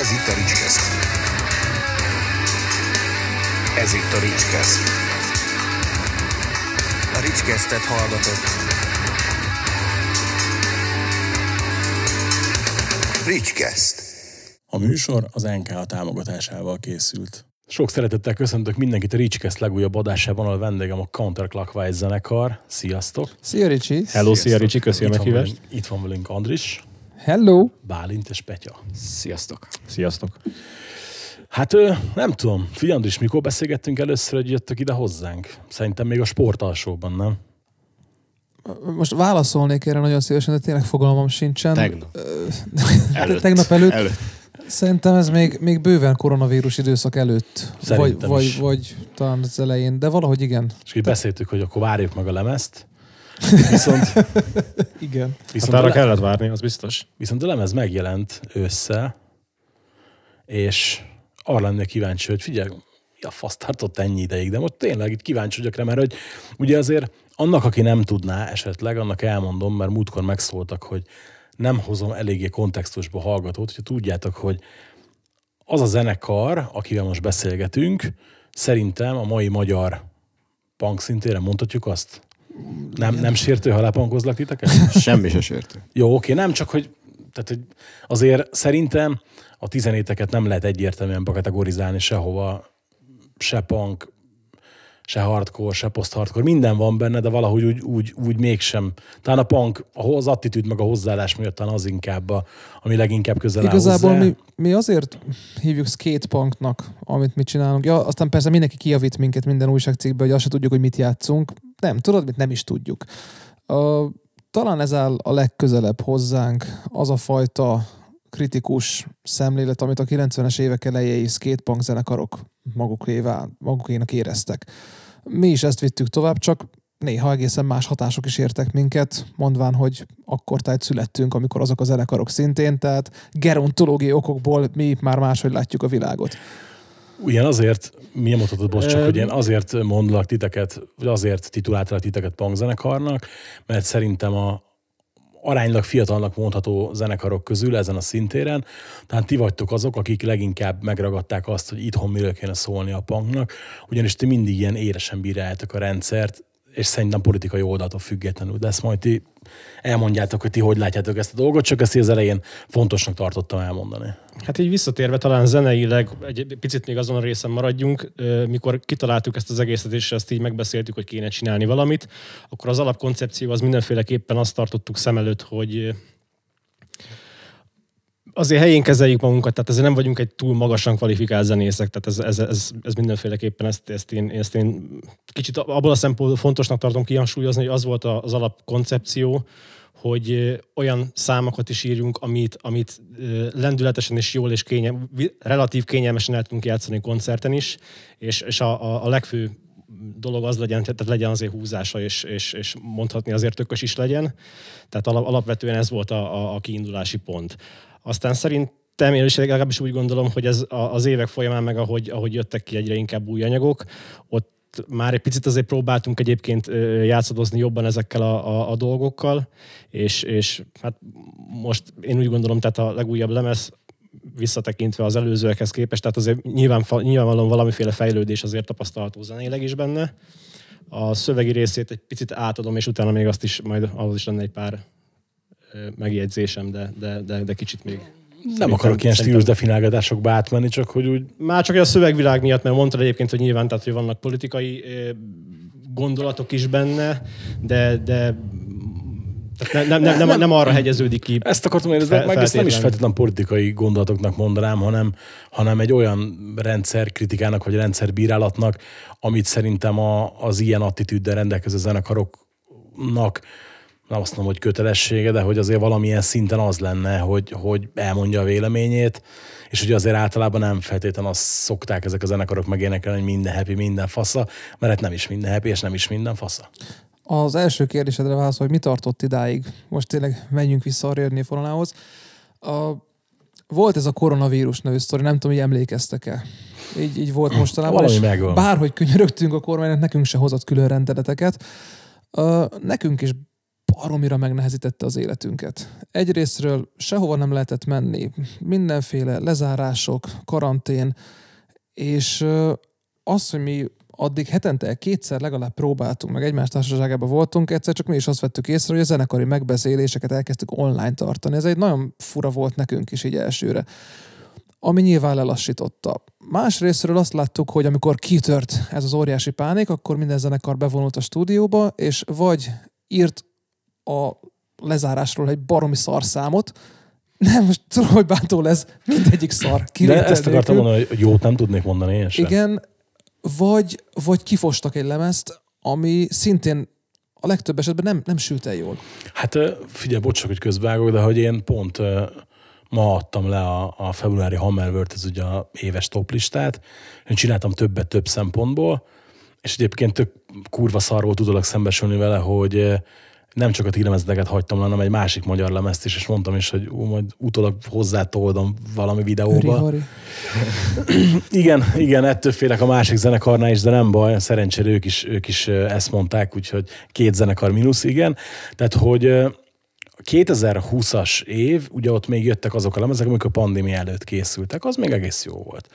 Ez itt a Ricskeszt. Ez itt a Ricskeszt. A Ricskesztet hallgatott. Ricskeszt. A műsor az NK támogatásával készült. Sok szeretettel köszöntök mindenkit a Ricskeszt legújabb adásában, a vendégem a Counterclockwise zenekar. Sziasztok! Szia Ricsi! Hello, szia Ricsi, köszi a velünk, itt van velünk Andris, Hello! Bálint és Petya. Sziasztok. Sziasztok. Hát nem tudom, figyelj Andris, mikor beszélgettünk először, hogy jöttök ide hozzánk? Szerintem még a sportalsóban, nem? Most válaszolnék erre nagyon szívesen, de tényleg fogalmam sincsen. Tegnap. Előtt. Tegnap előtt. Előtt. Szerintem ez még, még bőven koronavírus időszak előtt. Vagy, Szerintem vagy, is. vagy talán az elején, de valahogy igen. És így beszéltük, hogy akkor várjuk meg a lemezt. Viszont, Igen. viszont, Hát a, arra le, kellett várni, az biztos. viszont a lemez megjelent ősszel, és arra lennék kíváncsi, hogy figyelj, mi a fasz tartott ennyi ideig, de most tényleg itt kíváncsi vagyok rá, mert hogy ugye azért annak, aki nem tudná esetleg, annak elmondom, mert múltkor megszóltak, hogy nem hozom eléggé kontextusba hallgatót, hogyha tudjátok, hogy az a zenekar, akivel most beszélgetünk, szerintem a mai magyar punk szintéren mondhatjuk azt? Nem, nem sértő, ha lepankozlak titeket? Semmi se sértő. Jó, oké, nem csak, hogy, tehát, hogy azért szerintem a tizenéteket nem lehet egyértelműen bekategorizálni sehova, se punk, se hardcore, se post-hardcore, minden van benne, de valahogy úgy, úgy, úgy mégsem. Talán a punk, az attitűd meg a hozzáállás miatt talán az inkább, a, ami leginkább közel áll Igazából mi, mi azért hívjuk skatepunknak, amit mi csinálunk. Ja, aztán persze mindenki kijavít minket minden újságcikkben, hogy azt se tudjuk, hogy mit játszunk. Nem, tudod, mit nem is tudjuk. Uh, talán ez áll a legközelebb hozzánk, az a fajta kritikus szemlélet, amit a 90-es évek elejei skatepunk zenekarok magukévá, magukénak éreztek. Mi is ezt vittük tovább, csak néha egészen más hatások is értek minket, mondván, hogy akkor tájt születtünk, amikor azok a zenekarok szintén, tehát gerontológiai okokból mi már máshogy látjuk a világot. Ugyan azért, mi mondhatod, bocs, csak hogy én azért mondlak titeket, vagy azért tituláltalak titeket punk zenekarnak, mert szerintem a aránylag fiatalnak mondható zenekarok közül ezen a szintéren, tehát ti vagytok azok, akik leginkább megragadták azt, hogy itthon miről kéne szólni a punknak, ugyanis ti mindig ilyen éresen bíráljátok a rendszert, és szerintem politikai oldaltól függetlenül, de ezt majd ti elmondjátok, hogy ti hogy látjátok ezt a dolgot, csak ezt az elején fontosnak tartottam elmondani. Hát így visszatérve talán zeneileg egy picit még azon a részen maradjunk, mikor kitaláltuk ezt az egészet, és ezt így megbeszéltük, hogy kéne csinálni valamit, akkor az alapkoncepció az mindenféleképpen azt tartottuk szem előtt, hogy azért helyén kezeljük magunkat, tehát ezért nem vagyunk egy túl magasan kvalifikált zenészek, tehát ez, ez, ez, ez mindenféleképpen ezt, ezt, én, ezt én kicsit abból a szempontból fontosnak tartom kihangsúlyozni, hogy az volt az alapkoncepció, hogy olyan számokat is írjunk, amit, amit lendületesen és jól és kényel, relatív kényelmesen el tudunk játszani koncerten is, és, és a, a, a legfő dolog az legyen, tehát legyen azért húzása, és, és, és mondhatni azért tökös is legyen. Tehát alap, alapvetően ez volt a, a, a kiindulási pont. Aztán szerintem én is legalábbis úgy gondolom, hogy ez az évek folyamán, meg ahogy, ahogy jöttek ki egyre inkább új anyagok, ott már egy picit azért próbáltunk egyébként játszadozni jobban ezekkel a, a, a dolgokkal, és, és hát most én úgy gondolom, tehát a legújabb lemez visszatekintve az előzőekhez képest, tehát azért nyilván, nyilvánvalóan valamiféle fejlődés azért tapasztalható zeneileg is benne. A szövegi részét egy picit átadom, és utána még azt is, majd ahhoz is lenne egy pár megjegyzésem, de, de, de, de kicsit még. Nem akarok ilyen stílus definálgatásokba átmenni, csak hogy úgy Már csak a szövegvilág miatt, mert mondtad egyébként, hogy nyilván tehát, hogy vannak politikai gondolatok is benne, de, de tehát nem, nem, nem, nem, arra hegyeződik ki. Ezt akartam mondani, Fel- meg ezt nem is feltétlen. feltétlenül politikai gondolatoknak mondanám, hanem, hanem egy olyan rendszerkritikának vagy rendszerbírálatnak, amit szerintem a, az ilyen attitűddel rendelkező zenekaroknak nem azt mondom, hogy kötelessége, de hogy azért valamilyen szinten az lenne, hogy, hogy elmondja a véleményét, és ugye azért általában nem feltétlenül azt szokták ezek a zenekarok megénekelni, hogy minden happy, minden fasza, mert hát nem is minden happy, és nem is minden fasza. Az első kérdésedre válaszol, hogy mi tartott idáig. Most tényleg menjünk vissza a Rérné fonalához. A, volt ez a koronavírus nevű sztori, nem tudom, hogy emlékeztek-e. Így, így volt mostanában. Valami megvan. Bárhogy könyörögtünk a kormánynak, nekünk se hozott külön rendeleteket. Uh, nekünk is baromira megnehezítette az életünket. Egyrésztről sehova nem lehetett menni, mindenféle lezárások, karantén, és az, hogy mi addig hetente kétszer legalább próbáltunk, meg egymás társaságában voltunk, egyszer csak mi is azt vettük észre, hogy a zenekari megbeszéléseket elkezdtük online tartani. Ez egy nagyon fura volt nekünk is így elsőre ami nyilván lelassította. Másrésztről azt láttuk, hogy amikor kitört ez az óriási pánik, akkor minden zenekar bevonult a stúdióba, és vagy írt a lezárásról egy baromi szarszámot, nem, most tudom, hogy bántó lesz, mindegyik szar. De ezt akartam nélkül. mondani, hogy jót nem tudnék mondani én sem. Igen, vagy, vagy kifostak egy lemezt, ami szintén a legtöbb esetben nem, nem sült el jól. Hát figyelj, bocsánat, hogy közvágok, de hogy én pont ma adtam le a, a februári Hammerworld, ez ugye a éves toplistát. Én csináltam többet több szempontból, és egyébként tök kurva szar volt utólag szembesülni vele, hogy nem csak a ti lemezeket hagytam hanem egy másik magyar lemezt is, és mondtam is, hogy ú, majd utólag hozzátoldom valami videóba. Igen, igen, ettől félek a másik zenekarnál is, de nem baj, szerencsére ők is, ők is ezt mondták, úgyhogy két zenekar mínusz, igen. Tehát, hogy ö, a 2020-as év, ugye ott még jöttek azok a lemezek, amik a pandémia előtt készültek, az még egész jó volt.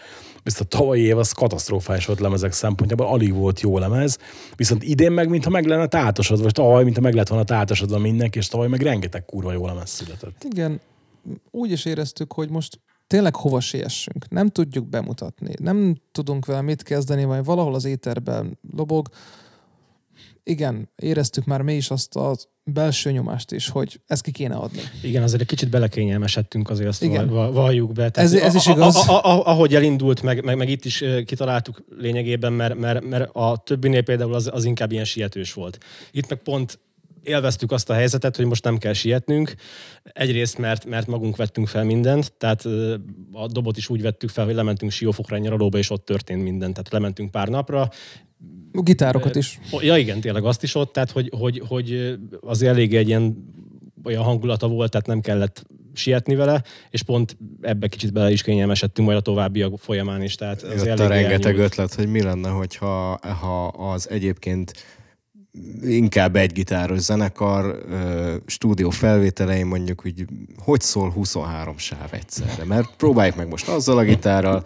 Viszont a tavalyi év az katasztrofális volt lemezek szempontjából, alig volt jó lemez, viszont idén meg, mintha meg lenne táltosodva, vagy tavaly, mintha meg lett volna táltosodva mindenki, és tavaly meg rengeteg kurva jó lemez született. Igen, úgy is éreztük, hogy most tényleg hova siessünk. Nem tudjuk bemutatni. Nem tudunk vele mit kezdeni, vagy valahol az éterben lobog. Igen, éreztük már mi is azt a belső nyomást is, hogy ezt ki kéne adni. Igen, azért egy kicsit belekényelmesedtünk azért, azt Igen. val- valljuk be. Ez- ez is igaz. A, a, a, ahogy elindult, meg, meg, meg itt is kitaláltuk lényegében, mert, mert, mert a többinél például az, az inkább ilyen sietős volt. Itt meg pont élveztük azt a helyzetet, hogy most nem kell sietnünk. Egyrészt, mert, mert magunk vettünk fel mindent, tehát a dobot is úgy vettük fel, hogy lementünk Siófokra nyaralóba, és ott történt minden. Tehát lementünk pár napra, gitárokat is. Ja igen, tényleg azt is ott, tehát hogy, hogy, hogy azért elég egy ilyen olyan hangulata volt, tehát nem kellett sietni vele, és pont ebbe kicsit bele is kényelmesedtünk majd a továbbiak folyamán is. Tehát az Jött a elég rengeteg elnyúlt. ötlet, hogy mi lenne, hogyha ha az egyébként inkább egy gitáros zenekar stúdió felvételein mondjuk, hogy hogy szól 23 sáv egyszerre. Mert próbáljuk meg most azzal a gitárral,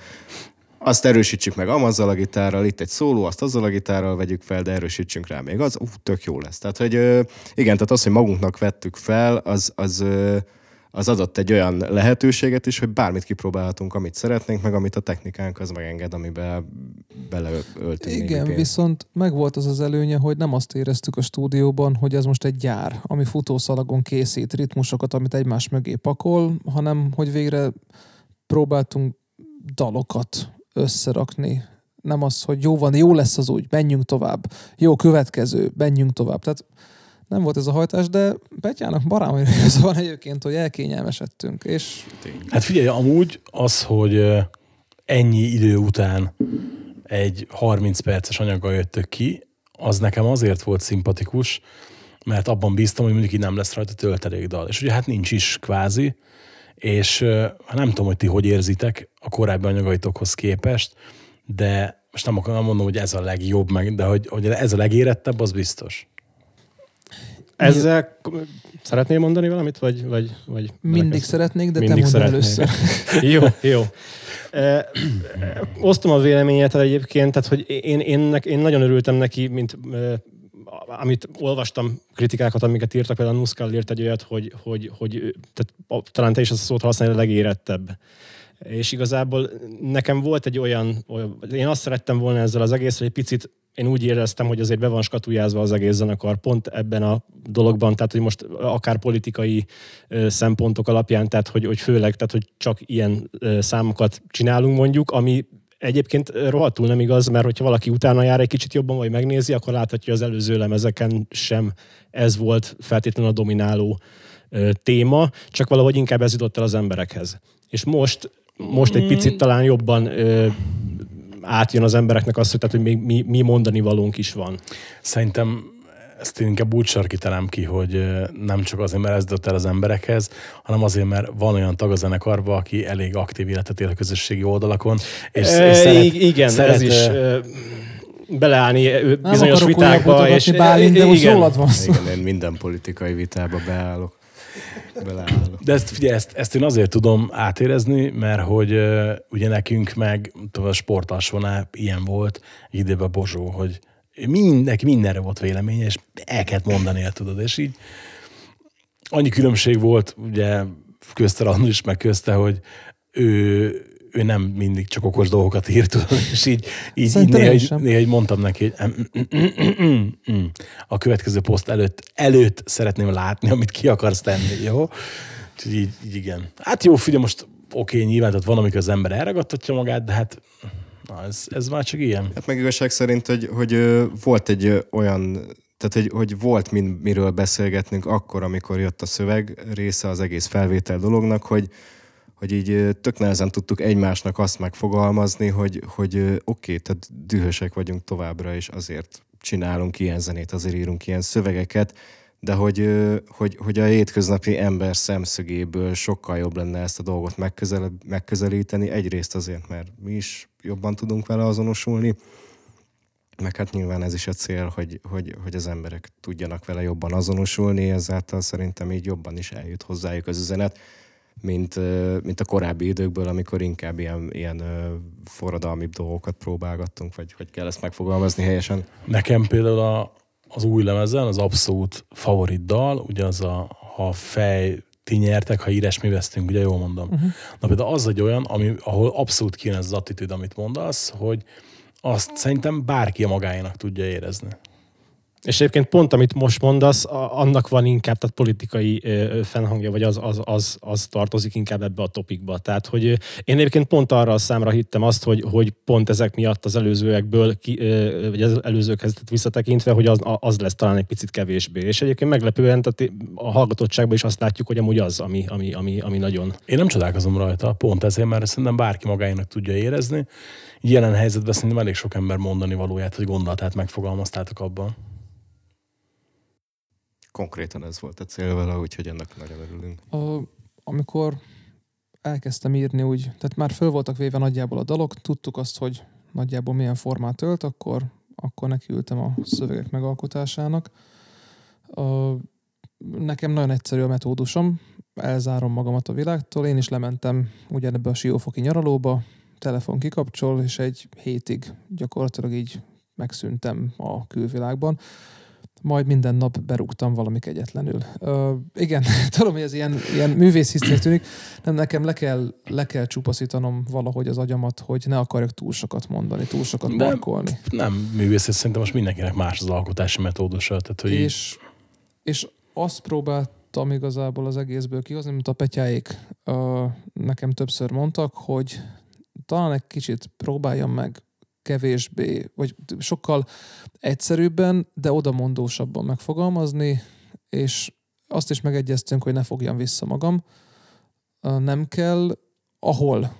azt erősítsük meg amazzal a gitárral, itt egy szóló, azt azzal a gitárral vegyük fel, de erősítsünk rá még az, ú, tök jó lesz. Tehát, hogy igen, tehát az, hogy magunknak vettük fel, az, az, az adott egy olyan lehetőséget is, hogy bármit kipróbálhatunk, amit szeretnénk, meg amit a technikánk az megenged, amiben beleöltünk némi Igen, pénzt. viszont megvolt az az előnye, hogy nem azt éreztük a stúdióban, hogy ez most egy gyár, ami futószalagon készít ritmusokat, amit egymás mögé pakol, hanem hogy végre próbáltunk dalokat összerakni. Nem az, hogy jó van, jó lesz az úgy, menjünk tovább. Jó, következő, menjünk tovább. Tehát nem volt ez a hajtás, de Petyának barám, hogy igaza van egyébként, hogy elkényelmesedtünk, és Hát figyelj, amúgy az, hogy ennyi idő után egy 30 perces anyaggal jöttök ki, az nekem azért volt szimpatikus, mert abban bíztam, hogy mondjuk így nem lesz rajta töltelékdal. És ugye hát nincs is kvázi, és hát nem tudom, hogy ti hogy érzitek a korábbi anyagaitokhoz képest, de most nem akarom mondom, hogy ez a legjobb, meg, de hogy, hogy ez a legérettebb, az biztos. Ezzel szeretnél mondani valamit, vagy, vagy, vagy mindig belekezd- szeretnék, de Mindig te mondd először. jó, jó. E, osztom a véleményet egyébként, tehát hogy én, én, én nagyon örültem neki, mint e, amit olvastam kritikákat, amiket írtak, például Nuszkál írt egy olyat, hogy, hogy, hogy tehát, a- talán te is azt a szót használni, a legérettebb. És igazából nekem volt egy olyan, olyan, én azt szerettem volna ezzel az egész, hogy egy picit én úgy éreztem, hogy azért be van skatujázva az egész zenekar pont ebben a dologban, tehát hogy most akár politikai szempontok alapján, tehát hogy, hogy főleg, tehát hogy csak ilyen számokat csinálunk mondjuk, ami egyébként rohadtul nem igaz, mert hogyha valaki utána jár egy kicsit jobban, vagy megnézi, akkor láthatja, hogy az előző lemezeken sem ez volt feltétlenül a domináló téma, csak valahogy inkább ez jutott el az emberekhez. És most, most egy picit talán jobban ö, átjön az embereknek azt, hogy, tehát, hogy még mi, mi mondani valónk is van. Szerintem ezt én inkább úgy sarkítanám ki, hogy nem csak azért, mert ez jutott el az emberekhez, hanem azért, mert van olyan tag a zenekarban, aki elég aktív életet él a közösségi oldalakon, és, és E, szeret, igen, szeret, ez is. ö, beleállni Nem bizonyos újra vitákba. És, Bálint, de most igen. rólad van szó. Igen, én minden politikai vitába beállok. Beleállok. De ezt, figyelj, ezt, ezt én azért tudom átérezni, mert hogy uh, ugye nekünk meg tudom, a sportalsónál ilyen volt időben Bozsó, hogy mindenki mindenre volt véleménye, és el kellett mondani, el tudod, és így annyi különbség volt, ugye közte is, meg közte, hogy ő, ő nem mindig csak okos dolgokat írt, tudod, és így, így, így néha, így, néha így mondtam neki, hogy mm, mm, mm, a következő poszt előtt, előtt szeretném látni, amit ki akarsz tenni, jó? Úgyhogy így, így igen. Hát jó, figyelj, most oké, okay, nyilván, tehát van, amikor az ember elragadtatja magát, de hát na, ez, ez már csak ilyen. Hát meg igazság szerint, hogy, hogy volt egy olyan, tehát hogy, hogy volt min, miről beszélgetnünk akkor, amikor jött a szöveg része az egész felvétel dolognak, hogy, hogy így tök nehezen tudtuk egymásnak azt megfogalmazni, hogy, hogy oké, okay, tehát dühösek vagyunk továbbra, és azért csinálunk ilyen zenét, azért írunk ilyen szövegeket, de hogy, hogy, hogy a hétköznapi ember szemszögéből sokkal jobb lenne ezt a dolgot megközel, megközelíteni. Egyrészt azért, mert mi is jobban tudunk vele azonosulni, meg hát nyilván ez is a cél, hogy, hogy, hogy az emberek tudjanak vele jobban azonosulni, ezáltal szerintem így jobban is eljut hozzájuk az üzenet, mint, mint a korábbi időkből, amikor inkább ilyen, ilyen forradalmi dolgokat próbálgattunk, vagy hogy kell ezt megfogalmazni helyesen. Nekem például a, az új lemezen az abszolút favorit dal, ugye az a ha fej ti nyertek, ha íres mi vesztünk, ugye jól mondom. Uh-huh. Na például az egy olyan, ami, ahol abszolút kijön ez az attitűd, amit mondasz, hogy azt szerintem bárki a magáénak tudja érezni. És egyébként pont, amit most mondasz, annak van inkább tehát politikai fennhangja, vagy az, az, az, az tartozik inkább ebbe a topikba. Tehát, hogy én egyébként pont arra a számra hittem azt, hogy, hogy pont ezek miatt az előzőekből, vagy az előzőkhez visszatekintve, hogy az, az lesz talán egy picit kevésbé. És egyébként meglepően tehát a hallgatottságban is azt látjuk, hogy amúgy az, ami, ami, ami, ami nagyon Én nem csodálkozom rajta, pont ezért, mert szerintem bárki magáénak tudja érezni. Jelen helyzetben szerintem elég sok ember mondani valóját, hogy gondolatát megfogalmaztátok abban. Konkrétan ez volt a cél vele, úgyhogy ennek nagyon örülünk. A, amikor elkezdtem írni úgy, tehát már föl voltak véve nagyjából a dalok, tudtuk azt, hogy nagyjából milyen formát ölt, akkor, akkor nekiültem a szövegek megalkotásának. A, nekem nagyon egyszerű a metódusom, elzárom magamat a világtól, én is lementem ugyanebbe a siófoki nyaralóba, telefon kikapcsol, és egy hétig gyakorlatilag így megszűntem a külvilágban. Majd minden nap berúgtam valami kegyetlenül. Uh, igen, tudom, hogy ez ilyen, ilyen művészhisztnek tűnik. Nem, nekem le kell, le kell csupaszítanom valahogy az agyamat, hogy ne akarjak túl sokat mondani, túl sokat De- markolni. Nem művész, ez szerintem most mindenkinek más az alkotási metódusa. Tehát, hogy így, És, és azt próbáltam igazából az egészből kihozni, mint a petyáik uh, nekem többször mondtak, hogy talán egy kicsit próbáljam meg kevésbé, vagy sokkal egyszerűbben, de odamondósabban megfogalmazni, és azt is megegyeztünk, hogy ne fogjam vissza magam. Nem kell, ahol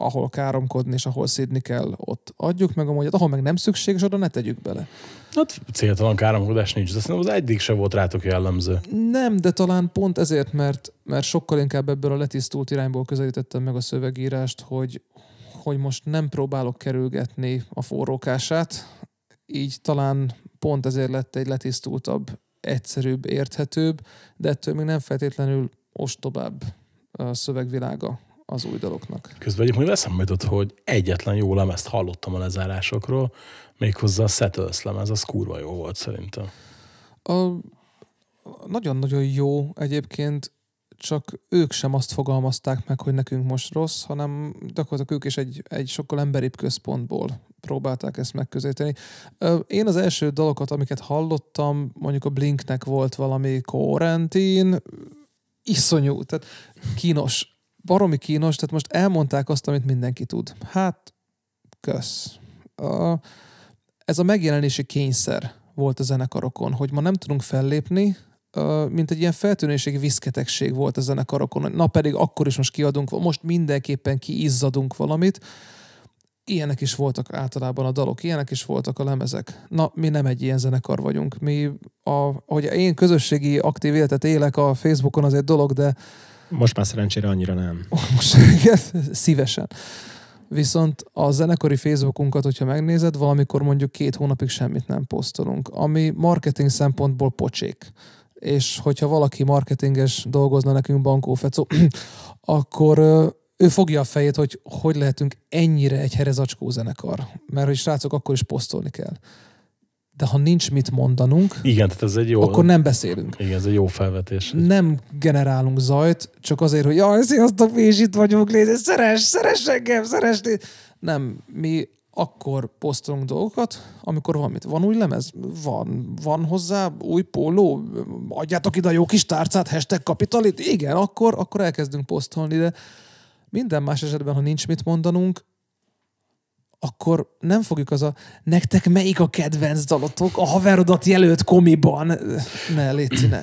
ahol káromkodni, és ahol szídni kell, ott adjuk meg amúgy, ahol meg nem szükséges, oda ne tegyük bele. hát céltalan káromkodás nincs, de szerintem az eddig se volt rátok jellemző. Nem, de talán pont ezért, mert, mert sokkal inkább ebből a letisztult irányból közelítettem meg a szövegírást, hogy, hogy most nem próbálok kerülgetni a forrókását, így talán pont ezért lett egy letisztultabb, egyszerűbb, érthetőbb, de ettől még nem feltétlenül ostobább a szövegvilága az új daloknak. Közben egyébként eszembe jutott, hogy egyetlen jó lemezt hallottam a lezárásokról, méghozzá a Settles lemez, az kurva jó volt szerintem. A, nagyon-nagyon jó egyébként, csak ők sem azt fogalmazták meg, hogy nekünk most rossz, hanem gyakorlatilag ők is egy, egy sokkal emberibb központból próbálták ezt megközelíteni. Én az első dalokat, amiket hallottam, mondjuk a Blinknek volt valami Quarantine, iszonyú, tehát kínos, baromi kínos, tehát most elmondták azt, amit mindenki tud. Hát, kösz. Ez a megjelenési kényszer volt a zenekarokon, hogy ma nem tudunk fellépni, mint egy ilyen feltűnéségi viszketegség volt a zenekarokon. Na pedig akkor is most kiadunk, most mindenképpen kiizzadunk valamit. Ilyenek is voltak általában a dalok, ilyenek is voltak a lemezek. Na, mi nem egy ilyen zenekar vagyunk. Mi, a, hogy én közösségi aktív életet élek a Facebookon, az egy dolog, de most már szerencsére annyira nem. most szívesen. Viszont a zenekari Facebookunkat, hogyha megnézed, valamikor mondjuk két hónapig semmit nem posztolunk, ami marketing szempontból pocsék. És hogyha valaki marketinges dolgozna nekünk, Bankó Fecó, akkor ő fogja a fejét, hogy hogy lehetünk ennyire egy herezacskó zenekar. Mert hogy srácok, akkor is posztolni kell. De ha nincs mit mondanunk, Igen, tehát ez egy jó, akkor nem beszélünk. igen, ez egy jó felvetés. Nem generálunk zajt, csak azért, hogy jaj, sziasztok, mi is itt vagyunk, légy, szeres, szeres engem, szeres. légy. Nem, mi akkor posztolunk dolgokat, amikor van mit. Van új lemez? Van. Van hozzá új póló? Adjátok ide a jó kis tárcát, hashtag kapitalit? Igen, akkor, akkor elkezdünk posztolni, de minden más esetben, ha nincs mit mondanunk, akkor nem fogjuk az a nektek melyik a kedvenc dalotok a haverodat jelölt komiban. Ne, Léci, ne.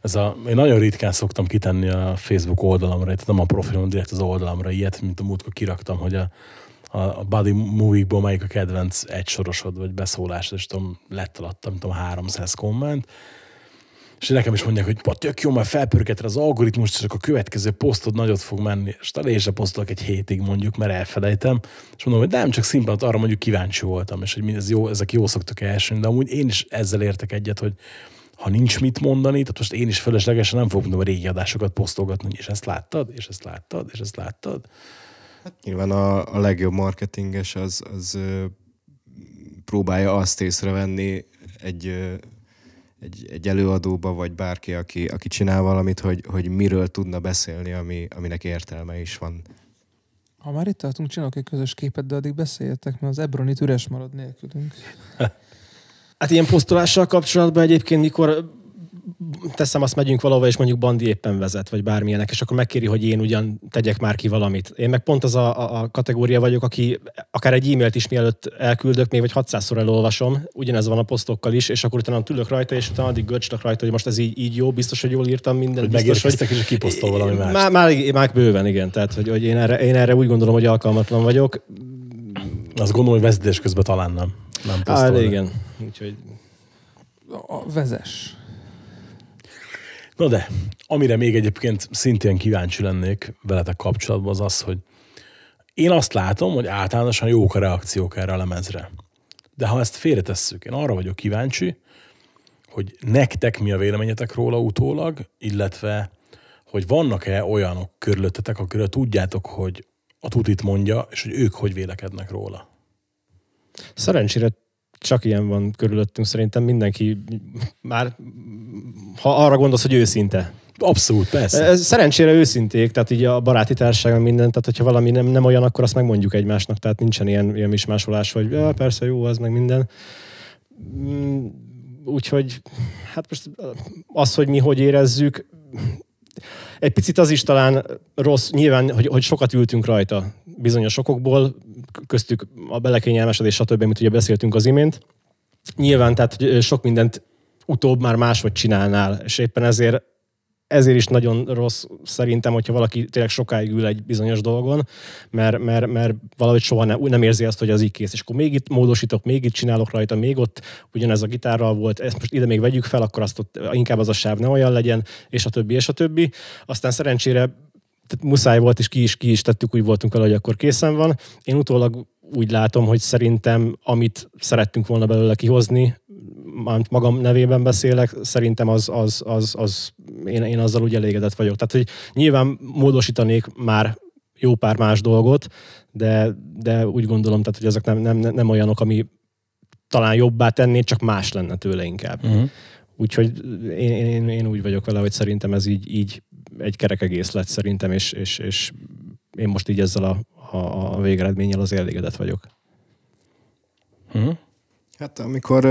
Ez a, én nagyon ritkán szoktam kitenni a Facebook oldalamra, tehát nem a profilon, direkt az oldalamra ilyet, mint a múltkor kiraktam, hogy a, a, Buddy Movie-ból melyik a kedvenc egysorosod, vagy beszólás, és tudom, lett alatta, mint tudom, 300 komment, és nekem is mondják, hogy "Pa, tök jó, mert felpörgeted az algoritmus, csak a következő posztod nagyot fog menni. És én sem posztolok egy hétig mondjuk, mert elfelejtem. És mondom, hogy nem, csak szimplán arra mondjuk kíváncsi voltam, és hogy ez jó, ezek jó szoktak elsőni, de amúgy én is ezzel értek egyet, hogy ha nincs mit mondani, tehát most én is fölöslegesen nem fogom a régi adásokat posztolgatni, és ezt láttad, és ezt láttad, és ezt láttad. Nyilván a, a legjobb marketinges az, az ö, próbálja azt észrevenni egy, ö, egy, egy előadóba, vagy bárki, aki, aki csinál valamit, hogy, hogy miről tudna beszélni, ami, aminek értelme is van. Ha már itt tartunk, csinálok egy közös képet, de addig beszéljetek, mert az Ebron itt üres marad nélkülünk. Hát ilyen posztolással kapcsolatban egyébként, mikor teszem azt, megyünk valahova, és mondjuk Bandi éppen vezet, vagy bármilyenek, és akkor megkéri, hogy én ugyan tegyek már ki valamit. Én meg pont az a, a, kategória vagyok, aki akár egy e-mailt is mielőtt elküldök, még vagy 600-szor elolvasom, ugyanez van a posztokkal is, és akkor utána tülök rajta, és utána addig göcslök rajta, hogy most ez így, így jó, biztos, hogy jól írtam mindent. Hogy biztos, megérkeztek, és kiposztol valami más. Már, már, már bőven, igen. Tehát, hogy, hogy én, erre, én erre úgy gondolom, hogy alkalmatlan vagyok. Azt gondolom, hogy vezetés közben talán nem. Nem Hát posztolnak. igen. Úgyhogy A vezes. Na de, amire még egyébként szintén kíváncsi lennék veletek kapcsolatban, az az, hogy én azt látom, hogy általánosan jók a reakciók erre a lemezre. De ha ezt félretesszük, én arra vagyok kíváncsi, hogy nektek mi a véleményetek róla utólag, illetve hogy vannak-e olyanok körülöttetek, akikről tudjátok, hogy a tutit mondja, és hogy ők hogy vélekednek róla. Szerencsére csak ilyen van körülöttünk, szerintem mindenki már, ha arra gondolsz, hogy őszinte. Abszolút, persze. Szerencsére őszinték, tehát így a baráti társaságban minden, tehát hogyha valami nem, nem olyan, akkor azt megmondjuk egymásnak, tehát nincsen ilyen, ilyen mismásolás, hogy ja, persze jó, az meg minden. Mm, Úgyhogy, hát most az, hogy mi hogy érezzük, egy picit az is talán rossz, nyilván, hogy, hogy sokat ültünk rajta bizonyos okokból, köztük a belekényelmesedés, stb., amit ugye beszéltünk az imént. Nyilván, tehát sok mindent utóbb már máshogy csinálnál, és éppen ezért ezért is nagyon rossz szerintem, hogyha valaki tényleg sokáig ül egy bizonyos dolgon, mert, mert, mert valahogy soha nem, nem érzi azt, hogy az így kész. És akkor még itt módosítok, még itt csinálok rajta, még ott ugyanez a gitárral volt, ezt most ide még vegyük fel, akkor azt ott inkább az a sáv ne olyan legyen, és a többi, és a többi. Aztán szerencsére tehát muszáj volt, és ki is, ki is tettük, úgy voltunk vele, hogy akkor készen van. Én utólag úgy látom, hogy szerintem, amit szerettünk volna belőle kihozni, mármint magam nevében beszélek, szerintem az, az, az, az én, én azzal úgy elégedett vagyok. Tehát, hogy nyilván módosítanék már jó pár más dolgot, de, de úgy gondolom, tehát, hogy ezek nem, nem, nem olyanok, ami talán jobbá tenné, csak más lenne tőle inkább. Uh-huh. Úgyhogy én, én, én úgy vagyok vele, hogy szerintem ez így, így egy kerek egész lett szerintem, és, és, és én most így ezzel a, a, a végeredménnyel az elégedett vagyok. Uh-huh. Hát amikor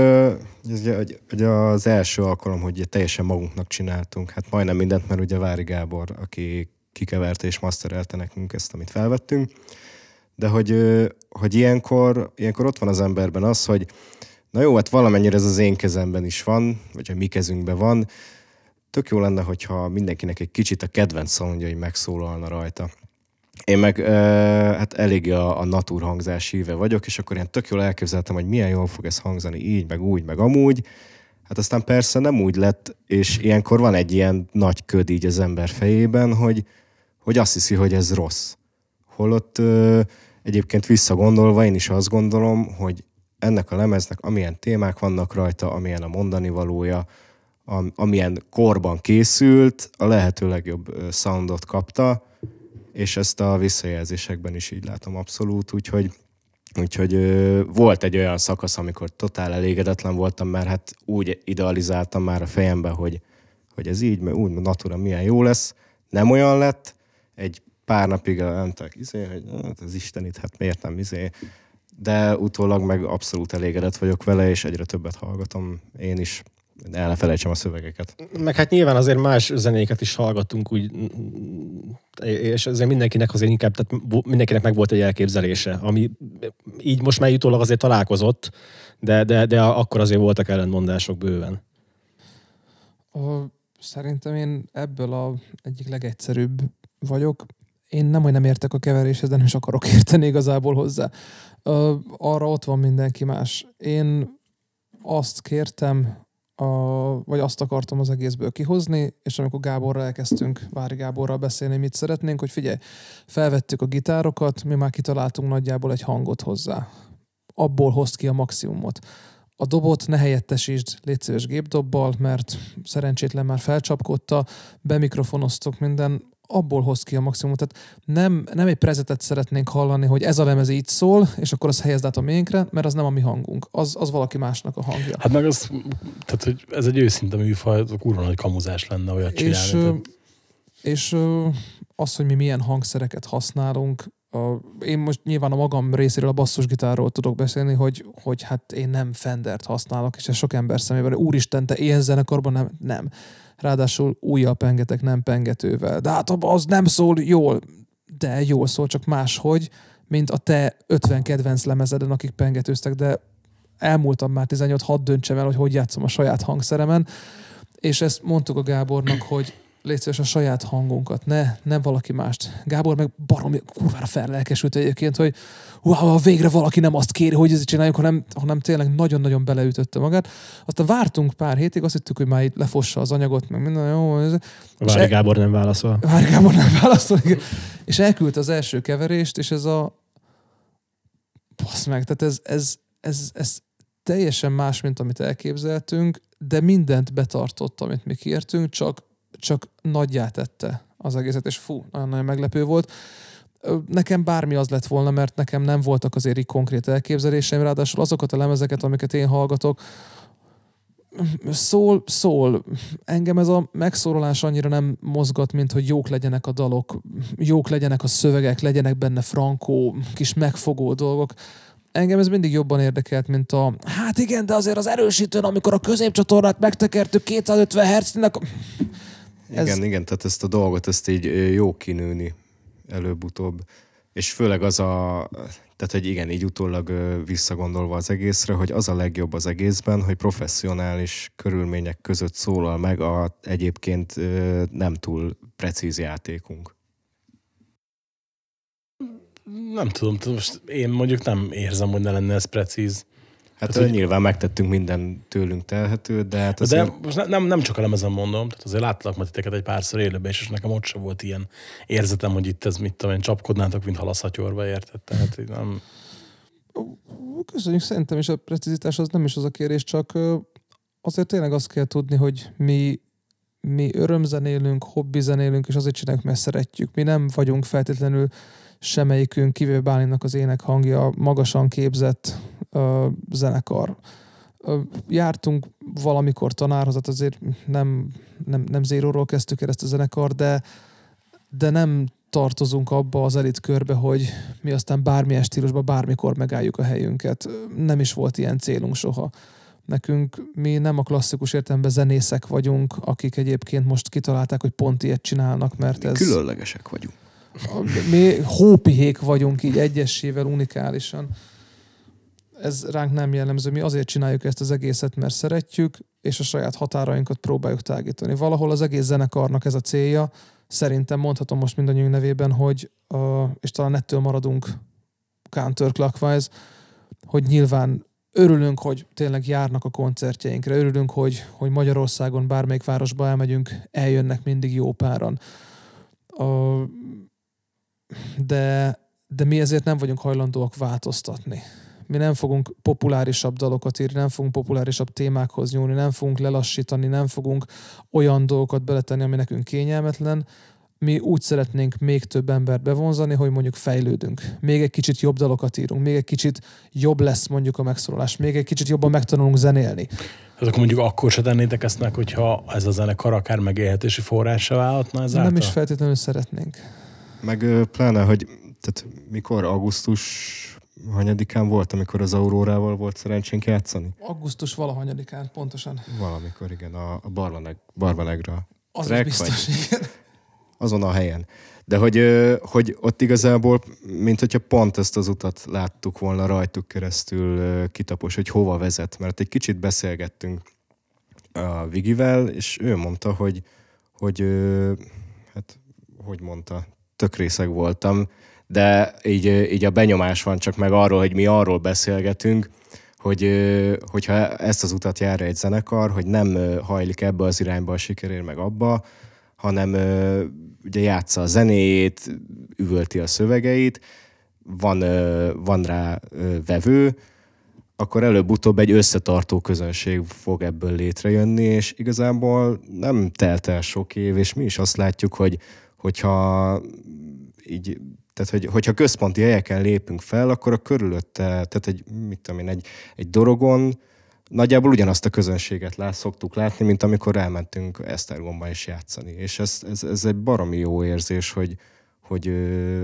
ugye, hogy az első alkalom, hogy ugye teljesen magunknak csináltunk, hát majdnem mindent, mert ugye Vári Gábor, aki kikeverte és masterelte nekünk ezt, amit felvettünk, de hogy, hogy ilyenkor, ilyenkor ott van az emberben az, hogy na jó, hát valamennyire ez az én kezemben is van, vagy a mi kezünkben van, tök jó lenne, hogyha mindenkinek egy kicsit a kedvenc szalonjai megszólalna rajta. Én meg ö, hát eléggé a, a natur hangzás híve vagyok, és akkor ilyen tök jól elképzeltem, hogy milyen jól fog ez hangzani így, meg úgy, meg amúgy. Hát aztán persze nem úgy lett, és ilyenkor van egy ilyen nagy köd így az ember fejében, hogy, hogy azt hiszi, hogy ez rossz. Holott ö, egyébként visszagondolva én is azt gondolom, hogy ennek a lemeznek amilyen témák vannak rajta, amilyen a mondani valója, am- amilyen korban készült, a lehető legjobb soundot kapta, és ezt a visszajelzésekben is így látom abszolút, úgyhogy Úgyhogy volt egy olyan szakasz, amikor totál elégedetlen voltam, mert hát úgy idealizáltam már a fejembe, hogy, hogy ez így, mert úgy, natura milyen jó lesz. Nem olyan lett, egy pár napig elmentek, izé, hogy hát az Istenit, hát miért nem izé. De utólag meg abszolút elégedett vagyok vele, és egyre többet hallgatom én is. El ne felejtsem a szövegeket. Meg hát nyilván azért más zenéket is hallgattunk, úgy, és azért mindenkinek azért inkább, tehát mindenkinek meg volt egy elképzelése, ami így most már jutólag azért találkozott, de, de, de akkor azért voltak ellentmondások bőven. Ö, Szerintem én ebből a egyik legegyszerűbb vagyok. Én nem, hogy nem értek a keveréshez, de nem is akarok érteni igazából hozzá. Ö, arra ott van mindenki más. Én azt kértem, a, vagy azt akartam az egészből kihozni, és amikor Gáborral elkezdtünk, Vári Gáborral beszélni, mit szeretnénk, hogy figyelj, felvettük a gitárokat, mi már kitaláltunk nagyjából egy hangot hozzá. Abból hozd ki a maximumot. A dobot ne helyettesítsd, légy szíves gépdobbal, mert szerencsétlen már felcsapkodta, bemikrofonoztok minden, abból hoz ki a maximumot. Tehát nem, nem egy prezetet szeretnénk hallani, hogy ez a lemez így szól, és akkor azt helyezd át a miénkre, mert az nem a mi hangunk. Az, az valaki másnak a hangja. Hát meg az, tehát hogy ez egy őszinte műfaj, az kurva nagy kamuzás lenne olyat csinálni. És, tehát- és az, hogy mi milyen hangszereket használunk, a, én most nyilván a magam részéről a basszusgitárról tudok beszélni, hogy, hogy hát én nem Fendert használok, és ez sok ember szemében, úristen, te ilyen zenekarban nem, nem. Ráadásul újjal pengetek, nem pengetővel. De hát az nem szól jól, de jól szól, csak máshogy, mint a te 50 kedvenc lemezeden, akik pengetőztek, de elmúltam már 18, hadd döntsem el, hogy hogy játszom a saját hangszeremen, és ezt mondtuk a Gábornak, hogy légy szíves a saját hangunkat, ne, nem valaki mást. Gábor meg baromi kurvára fellelkesült egyébként, hogy wow, végre valaki nem azt kéri, hogy ezt csináljuk, hanem, hanem tényleg nagyon-nagyon beleütötte magát. Aztán vártunk pár hétig, azt hittük, hogy már itt lefossa az anyagot, meg minden jó. Ez, És Vári e- Gábor nem válaszol. Várj, Gábor nem válaszol. igen. És elküldte az első keverést, és ez a... Basz meg, tehát ez, ez, ez, ez teljesen más, mint amit elképzeltünk, de mindent betartott, amit mi kértünk, csak, csak nagyjá tette az egészet, és fú, nagyon-nagyon meglepő volt. Nekem bármi az lett volna, mert nekem nem voltak azért így konkrét elképzeléseim, ráadásul azokat a lemezeket, amiket én hallgatok, szól, szól. Engem ez a megszólalás annyira nem mozgat, mint hogy jók legyenek a dalok, jók legyenek a szövegek, legyenek benne frankó, kis megfogó dolgok. Engem ez mindig jobban érdekelt, mint a hát igen, de azért az erősítőn, amikor a középcsatornát megtekertük 250 Hz-nek, Ez- Igen, igen, tehát ezt a dolgot, ezt így jó kinőni előbb-utóbb. És főleg az a, tehát hogy igen, így utólag visszagondolva az egészre, hogy az a legjobb az egészben, hogy professzionális körülmények között szólal meg a egyébként nem túl precíz játékunk. Nem tudom, most én mondjuk nem érzem, hogy ne lenne ez precíz. Hát Tehát, hogy... nyilván megtettünk minden tőlünk telhető, de hát De azért... most ne- nem, nem csak a lemezen mondom, tehát azért láttalak majd titeket egy párszor élőben, is, és nekem ott sem volt ilyen érzetem, hogy itt ez mit tudom én, csapkodnátok, mint halaszatyorba, érted? Tehát így nem... Köszönjük, szerintem is a precizitás az nem is az a kérés, csak azért tényleg azt kell tudni, hogy mi, mi örömzenélünk, hobbizenélünk, és azért csináljuk, mert szeretjük. Mi nem vagyunk feltétlenül semmelyikünk, kivéve Bálinnak az ének hangja, magasan képzett ö, zenekar. Ö, jártunk valamikor tanárhoz, hát azért nem, nem, nem zéróról kezdtük el ezt a zenekar, de, de nem tartozunk abba az elit körbe, hogy mi aztán bármilyen stílusban bármikor megálljuk a helyünket. Nem is volt ilyen célunk soha. Nekünk mi nem a klasszikus értelemben zenészek vagyunk, akik egyébként most kitalálták, hogy pont ilyet csinálnak, mert ez... Különlegesek vagyunk. Mi hópihék vagyunk így egyesével unikálisan. Ez ránk nem jellemző. Mi azért csináljuk ezt az egészet, mert szeretjük, és a saját határainkat próbáljuk tágítani. Valahol az egész zenekarnak ez a célja. Szerintem mondhatom most mindannyiunk nevében, hogy, és talán ettől maradunk counterclockwise, hogy nyilván örülünk, hogy tényleg járnak a koncertjeinkre, örülünk, hogy, hogy Magyarországon bármelyik városba elmegyünk, eljönnek mindig jó páran. De, de mi ezért nem vagyunk hajlandóak változtatni. Mi nem fogunk populárisabb dalokat írni, nem fogunk populárisabb témákhoz nyúlni, nem fogunk lelassítani, nem fogunk olyan dolgokat beletenni, ami nekünk kényelmetlen. Mi úgy szeretnénk még több embert bevonzani, hogy mondjuk fejlődünk. Még egy kicsit jobb dalokat írunk, még egy kicsit jobb lesz mondjuk a megszólalás, még egy kicsit jobban megtanulunk zenélni. Hát akkor mondjuk akkor se tennétek ezt meg, hogyha ez a zenekar akár megélhetési forrása válhatna ezáltal? Nem is feltétlenül szeretnénk. Meg pláne, hogy tehát mikor augusztus hanyadikán volt, amikor az Aurórával volt szerencsénk játszani? Augusztus valahanyadikán, pontosan. Valamikor, igen, a, a Barvaneg, Barvanegra. Az Track biztos, igen. azon a helyen. De hogy, hogy ott igazából, mint hogyha pont ezt az utat láttuk volna rajtuk keresztül kitapos, hogy hova vezet. Mert egy kicsit beszélgettünk a Vigivel, és ő mondta, hogy, hogy hát, hogy mondta, tök részeg voltam, de így, így a benyomás van csak meg arról, hogy mi arról beszélgetünk, hogy hogyha ezt az utat jár egy zenekar, hogy nem hajlik ebbe az irányba a sikerért, meg abba, hanem ugye játsza a zenéjét, üvölti a szövegeit, van, van rá vevő, akkor előbb-utóbb egy összetartó közönség fog ebből létrejönni, és igazából nem telt el sok év, és mi is azt látjuk, hogy hogyha így, tehát hogy, hogyha központi helyeken lépünk fel, akkor a körülötte, tehát egy, mit tudom én, egy, egy dorogon nagyjából ugyanazt a közönséget lát, szoktuk látni, mint amikor elmentünk Esztergomba is játszani. És ez, ez, ez egy baromi jó érzés, hogy, hogy,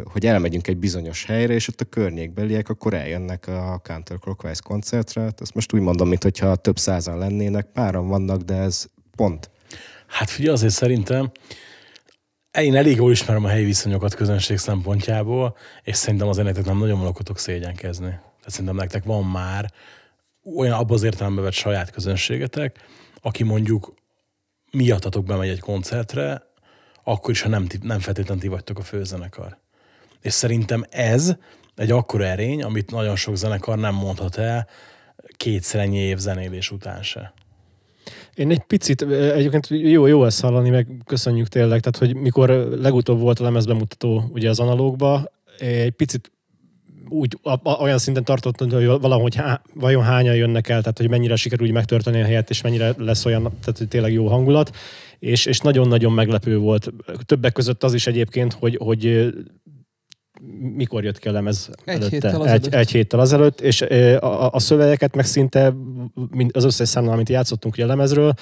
hogy elmegyünk egy bizonyos helyre, és ott a környékbeliek akkor eljönnek a Counterclockwise koncertre. Hát Ezt most úgy mondom, mintha több százan lennének, páran vannak, de ez pont. Hát figyelj, azért szerintem én elég jól ismerem a helyi viszonyokat közönség szempontjából, és szerintem azért nektek nem nagyon lakotok szégyenkezni. Tehát szerintem nektek van már olyan abban az értelemben vett saját közönségetek, aki mondjuk miattatok bemegy egy koncertre, akkor is, ha nem, nem feltétlenül ti vagytok a főzenekar. És szerintem ez egy akkora erény, amit nagyon sok zenekar nem mondhat el kétszer ennyi év zenélés után se. Én egy picit, egyébként jó, jó ezt hallani, meg köszönjük tényleg, tehát hogy mikor legutóbb volt a lemezbemutató ugye az analógba, egy picit úgy a, a, olyan szinten tartottam, hogy valahogy há, vajon hányan jönnek el, tehát hogy mennyire sikerül úgy megtörténni a helyet, és mennyire lesz olyan, tehát hogy tényleg jó hangulat, és, és nagyon-nagyon meglepő volt. Többek között az is egyébként, hogy, hogy mikor jött ki a lemez Egy előtte? héttel egy, azelőtt. egy héttel azelőtt, és a, a szövegeket meg szinte az összes számnál, amit játszottunk ugye a lemezről,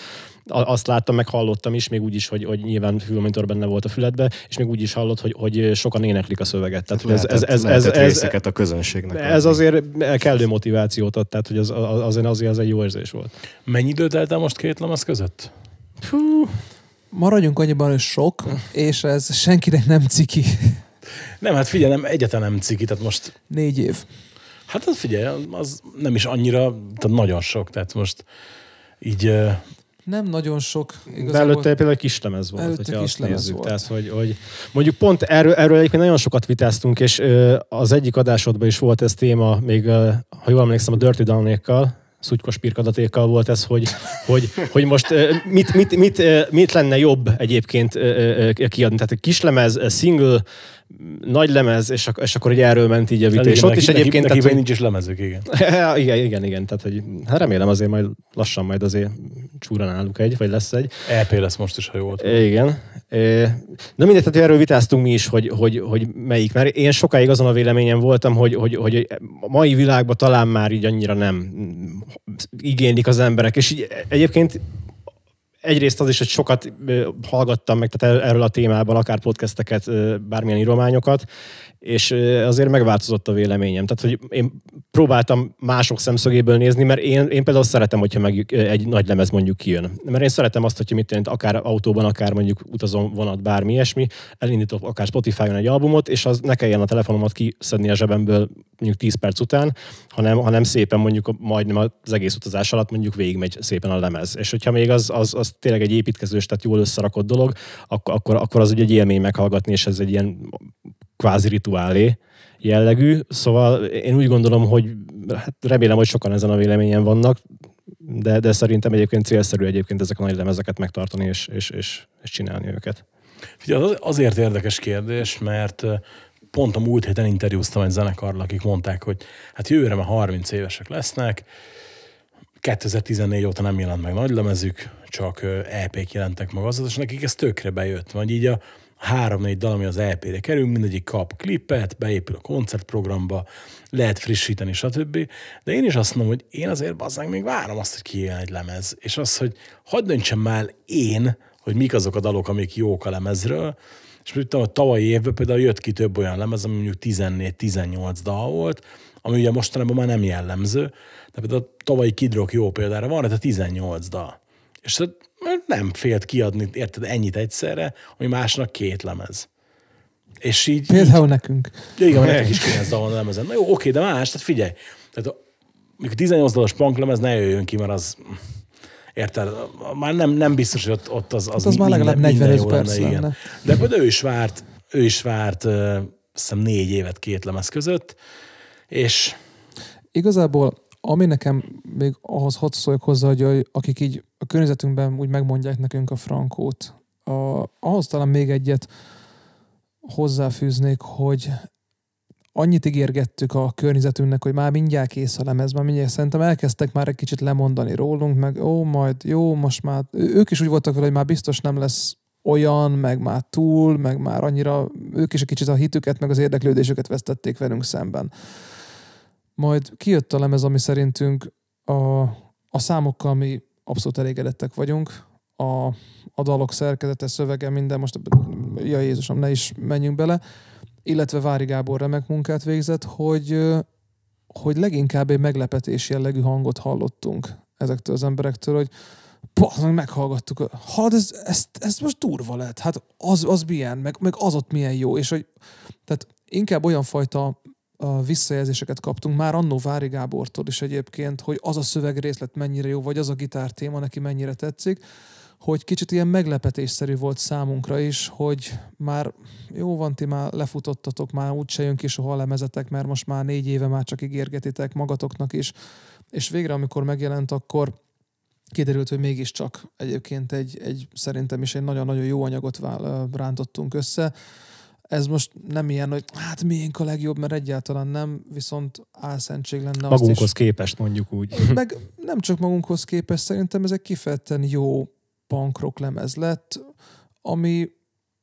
azt láttam, meg hallottam is, még úgy is, hogy, hogy nyilván fülmonitor benne volt a füledbe, és még úgy is hallott, hogy, hogy sokan éneklik a szöveget. Tehát, hogy ez, ez, ez, ez, ez, részeket a közönségnek. ez adni. azért kellő motivációt ad, tehát hogy az, az, azért, azért az egy jó érzés volt. Mennyi időt telt el most két lemez között? Maradjunk annyiban, hogy sok, és ez senkinek nem ciki. Nem, hát figyelj, nem, egyáltalán nem ciki, tehát most, Négy év. hát az figyelj, az nem is annyira, tehát nagyon sok, tehát most így, Nem nagyon sok. De Igazából. előtte például egy kis lemez volt, Előtte hogyha azt kislemez nézzük. volt. Tehát, hogy, hogy mondjuk pont erről, erről egyébként nagyon sokat vitáztunk, és az egyik adásodban is volt ez téma, még ha jól emlékszem, a Dirty Downékkal, szutykos pirkadatékkal volt ez, hogy, hogy, hogy most mit, mit, mit, mit lenne jobb egyébként kiadni. Tehát egy kislemez, single, nagy lemez, és, ak- és akkor így erről ment így a vita. És ott neki, is egyébként... neki, neki tehát, nincs is lemezük, igen. hogy- igen, igen, igen. Tehát, hogy, hát remélem azért majd lassan majd azért csúra náluk egy, vagy lesz egy. EP lesz most is, ha jól tudom. Igen. Na mindegy, tehát erről vitáztunk mi is, hogy, hogy, hogy melyik. Mert én sokáig azon a véleményem voltam, hogy, hogy, hogy a mai világban talán már így annyira nem igénylik az emberek. És így egyébként egyrészt az is, hogy sokat hallgattam meg tehát er- erről a témában, akár podcasteket, bármilyen írományokat, és azért megváltozott a véleményem. Tehát, hogy én próbáltam mások szemszögéből nézni, mert én, én például szeretem, hogyha meg egy nagy lemez mondjuk kijön. Mert én szeretem azt, hogyha mit jelent, akár autóban, akár mondjuk utazom vonat, bármi ilyesmi, elindítok akár Spotify-on egy albumot, és az ne kelljen a telefonomat kiszedni a zsebemből mondjuk 10 perc után, hanem, hanem szépen mondjuk majdnem az egész utazás alatt mondjuk végigmegy szépen a lemez. És hogyha még az, az, az tényleg egy építkezős, tehát jól összerakott dolog, akkor, akkor, akkor az ugye egy élmény meghallgatni, és ez egy ilyen kvázi rituálé jellegű. Szóval én úgy gondolom, hogy hát remélem, hogy sokan ezen a véleményen vannak, de, de szerintem egyébként célszerű egyébként ezek a nagy lemezeket megtartani és, és, és, és csinálni őket. Figyelj, az azért érdekes kérdés, mert pont a múlt héten interjúztam egy zenekarral, akik mondták, hogy hát jövőre már 30 évesek lesznek, 2014 óta nem jelent meg nagy lemezük, csak EP-k jelentek meg az, és nekik ez tökre bejött. Vagy így a három-négy dal, ami az EP-re kerül, mindegyik kap klipet, beépül a koncertprogramba, lehet frissíteni, stb. De én is azt mondom, hogy én azért bazzánk még várom azt, hogy kijön egy lemez. És az, hogy hagyd döntsem már én, hogy mik azok a dalok, amik jók a lemezről, és tudom, a tavalyi évben például jött ki több olyan lemez, ami mondjuk 14-18 dal volt, ami ugye mostanában már nem jellemző, de például a tavalyi Kid Rock jó példára van, de 18 dal. És tehát nem félt kiadni, érted, ennyit egyszerre, ami másnak két lemez. És így... Például nekünk. Ja, igen, nektek is 9 dal van a lemezen. Na jó, oké, de más, tehát figyelj. Tehát mikor 18 dalos punk lemez ne jöjjön ki, mert az Érted? Már nem, nem biztos, hogy ott, ott az, az, Hát az már legalább minden 45 jó perc igen. lenne. De például ő is várt, ő is várt ö, azt hiszem négy évet két lemez között, és Igazából, ami nekem még ahhoz hadd szóljak hozzá, hogy akik így a környezetünkben úgy megmondják nekünk a frankót, a, ahhoz talán még egyet hozzáfűznék, hogy annyit ígérgettük a környezetünknek, hogy már mindjárt kész a lemez, már mindjárt szerintem elkezdtek már egy kicsit lemondani rólunk, meg ó, majd jó, most már, ők is úgy voltak vele, hogy már biztos nem lesz olyan, meg már túl, meg már annyira, ők is egy kicsit a hitüket, meg az érdeklődésüket vesztették velünk szemben. Majd kijött a lemez, ami szerintünk a, a számokkal mi abszolút elégedettek vagyunk. A, a dalok szerkezete, szövege, minden, most ja Jézusom, ne is menjünk bele, illetve Vári Gábor remek munkát végzett, hogy, hogy leginkább egy meglepetés jellegű hangot hallottunk ezektől az emberektől, hogy meg meghallgattuk, hát ez, ez, ez most durva lett, hát az, az milyen, meg, meg az ott milyen jó, és hogy tehát inkább olyan fajta visszajelzéseket kaptunk már annó Vári Gábortól is egyébként, hogy az a szövegrészlet mennyire jó, vagy az a gitártéma neki mennyire tetszik, hogy kicsit ilyen meglepetésszerű volt számunkra is, hogy már jó van, ti már lefutottatok, már úgyse jön ki soha a lemezetek, mert most már négy éve már csak ígérgetitek magatoknak is, és végre, amikor megjelent, akkor kiderült, hogy mégiscsak egyébként egy, egy szerintem is egy nagyon-nagyon jó anyagot vál- rántottunk össze. Ez most nem ilyen, hogy hát miénk a legjobb, mert egyáltalán nem, viszont álszentség lenne azt Magunkhoz is. képest mondjuk úgy. Meg nem csak magunkhoz képest, szerintem ez egy kifejezetten jó punk rock lemez lett, ami,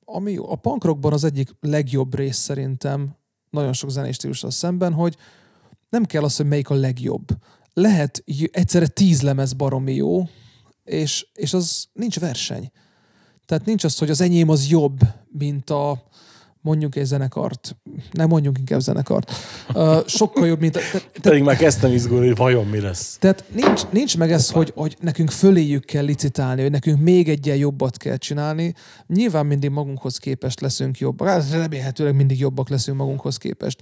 ami a punk rockban az egyik legjobb rész szerintem, nagyon sok zenés stílussal szemben, hogy nem kell az, hogy melyik a legjobb. Lehet egyszerre tíz lemez baromi jó, és, és az nincs verseny. Tehát nincs az, hogy az enyém az jobb, mint a mondjuk egy zenekart. Nem mondjuk inkább zenekart. Uh, sokkal jobb, mint a, te, te, pedig már kezdtem izgulni, hogy vajon mi lesz. tehát nincs, nincs meg ez, hogy, hogy nekünk föléjük kell licitálni, hogy nekünk még egyen jobbat kell csinálni. Nyilván mindig magunkhoz képest leszünk jobbak. Hát remélhetőleg mindig jobbak leszünk magunkhoz képest.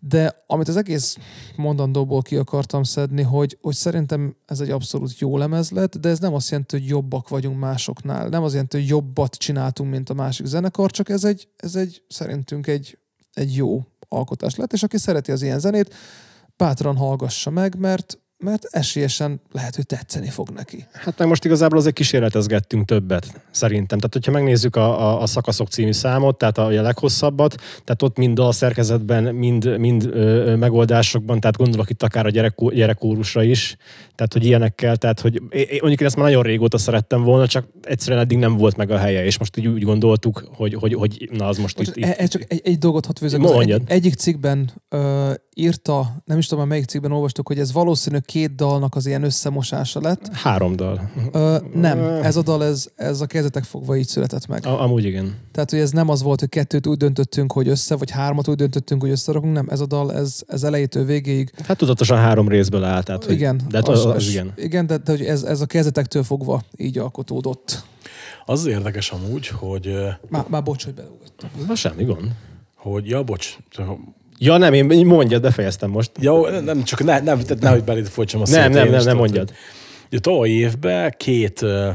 De amit az egész mondandóból ki akartam szedni, hogy, hogy szerintem ez egy abszolút jó lemez lett, de ez nem azt jelenti, hogy jobbak vagyunk másoknál. Nem azt jelenti, hogy jobbat csináltunk, mint a másik zenekar, csak ez egy, ez egy szerintünk egy, egy jó alkotás lett, és aki szereti az ilyen zenét, bátran hallgassa meg, mert, mert esélyesen lehet, hogy tetszeni fog neki. Hát meg most igazából azért kísérletezgettünk többet, szerintem. Tehát, hogyha megnézzük a, a, a Szakaszok című számot, tehát a, a leghosszabbat, tehát ott mind a szerkezetben, mind, mind ö, megoldásokban, tehát gondolok itt akár a gyerek, gyerekkórusra is, tehát, hogy ilyenekkel, tehát, hogy én, mondjuk én ezt már nagyon régóta szerettem volna, csak egyszerűen eddig nem volt meg a helye, és most így úgy gondoltuk, hogy, hogy, hogy na, az most Most itt, e, itt e, csak egy, egy dolgot hadd főzök. Mondjad. Egy, egyik cikkben ö, írta, nem is tudom, melyik cikkben olvastuk, hogy ez valószínű két dalnak az ilyen összemosása lett. három dal. Ö, nem, ez a dal, ez, ez a kezdetek fogva így született meg. A, amúgy igen. Tehát, hogy ez nem az volt, hogy kettőt úgy döntöttünk, hogy össze, vagy hármat úgy döntöttünk, hogy összerakunk, nem, ez a dal, ez, ez elejétől végéig. Hát tudatosan három részből áll, tehát, hogy, igen, de hát az, az, igen. Igen, de, de hogy ez, ez a kezdetektől fogva így alkotódott. Az az érdekes amúgy, hogy, Már, már bocs, hogy beleugattam. Na semmi gond. hogy ja, bocs, Ja nem, én mondjad, befejeztem most. ja, nem, csak ne, nem, tehát nehogy beléd folytsam a. Nem, nem, nem, nem tudtam. mondjad. Ugye tavalyi évben két ö,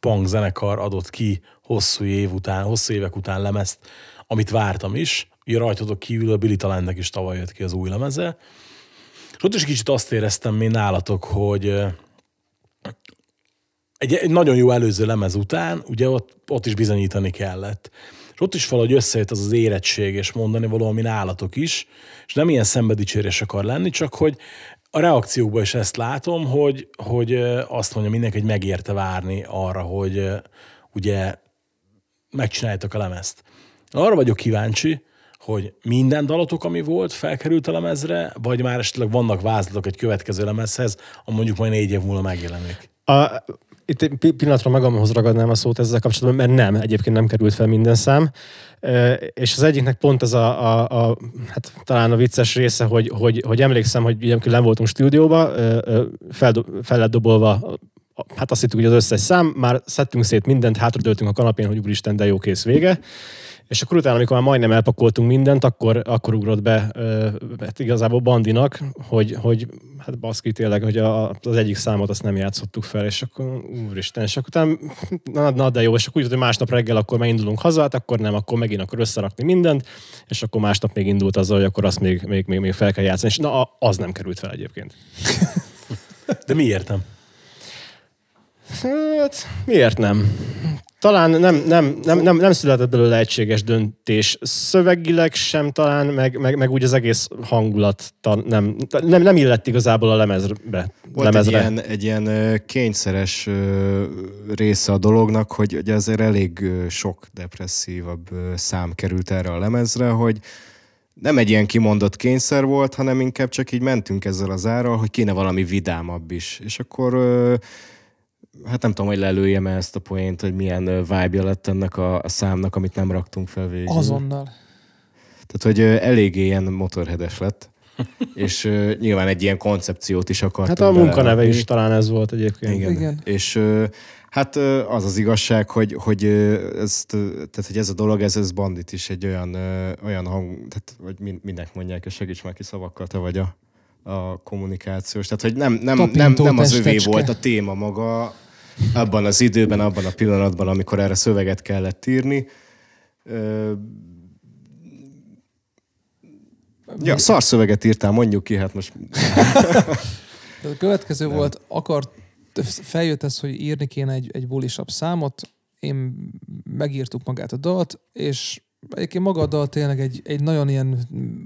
punk zenekar adott ki hosszú év után, hosszú évek után lemezt, amit vártam is. Ugye rajtatok kívül a Billy Talentnek is tavaly jött ki az új lemeze. És ott is kicsit azt éreztem, mint nálatok, hogy egy, egy nagyon jó előző lemez után, ugye ott, ott is bizonyítani kellett. És ott is valahogy összejött az az érettség, és mondani valami nálatok is, és nem ilyen szembedicsérés akar lenni, csak hogy a reakciókban is ezt látom, hogy, hogy azt mondja mindenki, hogy megérte várni arra, hogy ugye megcsináljátok a lemezt. Arra vagyok kíváncsi, hogy minden dalotok, ami volt, felkerült a lemezre, vagy már esetleg vannak vázlatok egy következő lemezhez, ami mondjuk majd négy év múlva megjelenik. A, itt pillanatra magamhoz ragadnám a szót ezzel kapcsolatban, mert nem, egyébként nem került fel minden szám. És az egyiknek pont ez a, a, a hát talán a vicces része, hogy, hogy, hogy emlékszem, hogy ugye, nem voltunk stúdióba, fel, fel lett dobolva, hát azt hittük, hogy az összes szám, már szedtünk szét mindent, hátradőltünk a kanapén, hogy úristen, de jó kész vége. És akkor utána, amikor már majdnem elpakoltunk mindent, akkor, akkor ugrott be hát igazából Bandinak, hogy, hogy hát baszki tényleg, hogy a, az egyik számot azt nem játszottuk fel, és akkor úristen, és akkor utána, na, na de jó, és akkor úgy, hogy másnap reggel akkor megindulunk haza, hát akkor nem, akkor megint akkor összerakni mindent, és akkor másnap még indult azzal, hogy akkor azt még, még, még, még fel kell játszani, és na, az nem került fel egyébként. De miért nem? Hát, miért nem? Talán nem, nem, nem, nem, nem született belőle egységes döntés. Szövegileg sem talán, meg, meg, meg úgy az egész hangulat nem, nem, nem illett igazából a lemezbe. Volt egy lemezre. ilyen, egy ilyen kényszeres része a dolognak, hogy ugye azért elég sok depresszívabb szám került erre a lemezre, hogy nem egy ilyen kimondott kényszer volt, hanem inkább csak így mentünk ezzel az árral, hogy kéne valami vidámabb is. És akkor hát nem tudom, hogy lelőjem ezt a poént, hogy milyen vibe lett ennek a, a számnak, amit nem raktunk fel végül. Azonnal. Tehát, hogy eléggé ilyen motorhedes lett. És nyilván egy ilyen koncepciót is akartunk Hát a munkaneve belerakni. is talán ez volt egyébként. Igen. Igen. És hát az az igazság, hogy, hogy ezt, tehát, hogy ez a dolog, ez, ez bandit is egy olyan, olyan hang, tehát, hogy min- mindnek mondják, és segíts már ki szavakkal, te vagy a, a kommunikációs. Tehát, hogy nem, nem, nem, Tapintó nem az övé volt a téma maga abban az időben, abban a pillanatban, amikor erre szöveget kellett írni. Ja, szar szöveget írtál, mondjuk ki, hát most a következő nem. volt, akart, feljött ez, hogy írni kéne egy, egy bulisabb számot, én megírtuk magát a dalt, és egyébként maga a dal tényleg egy, egy nagyon ilyen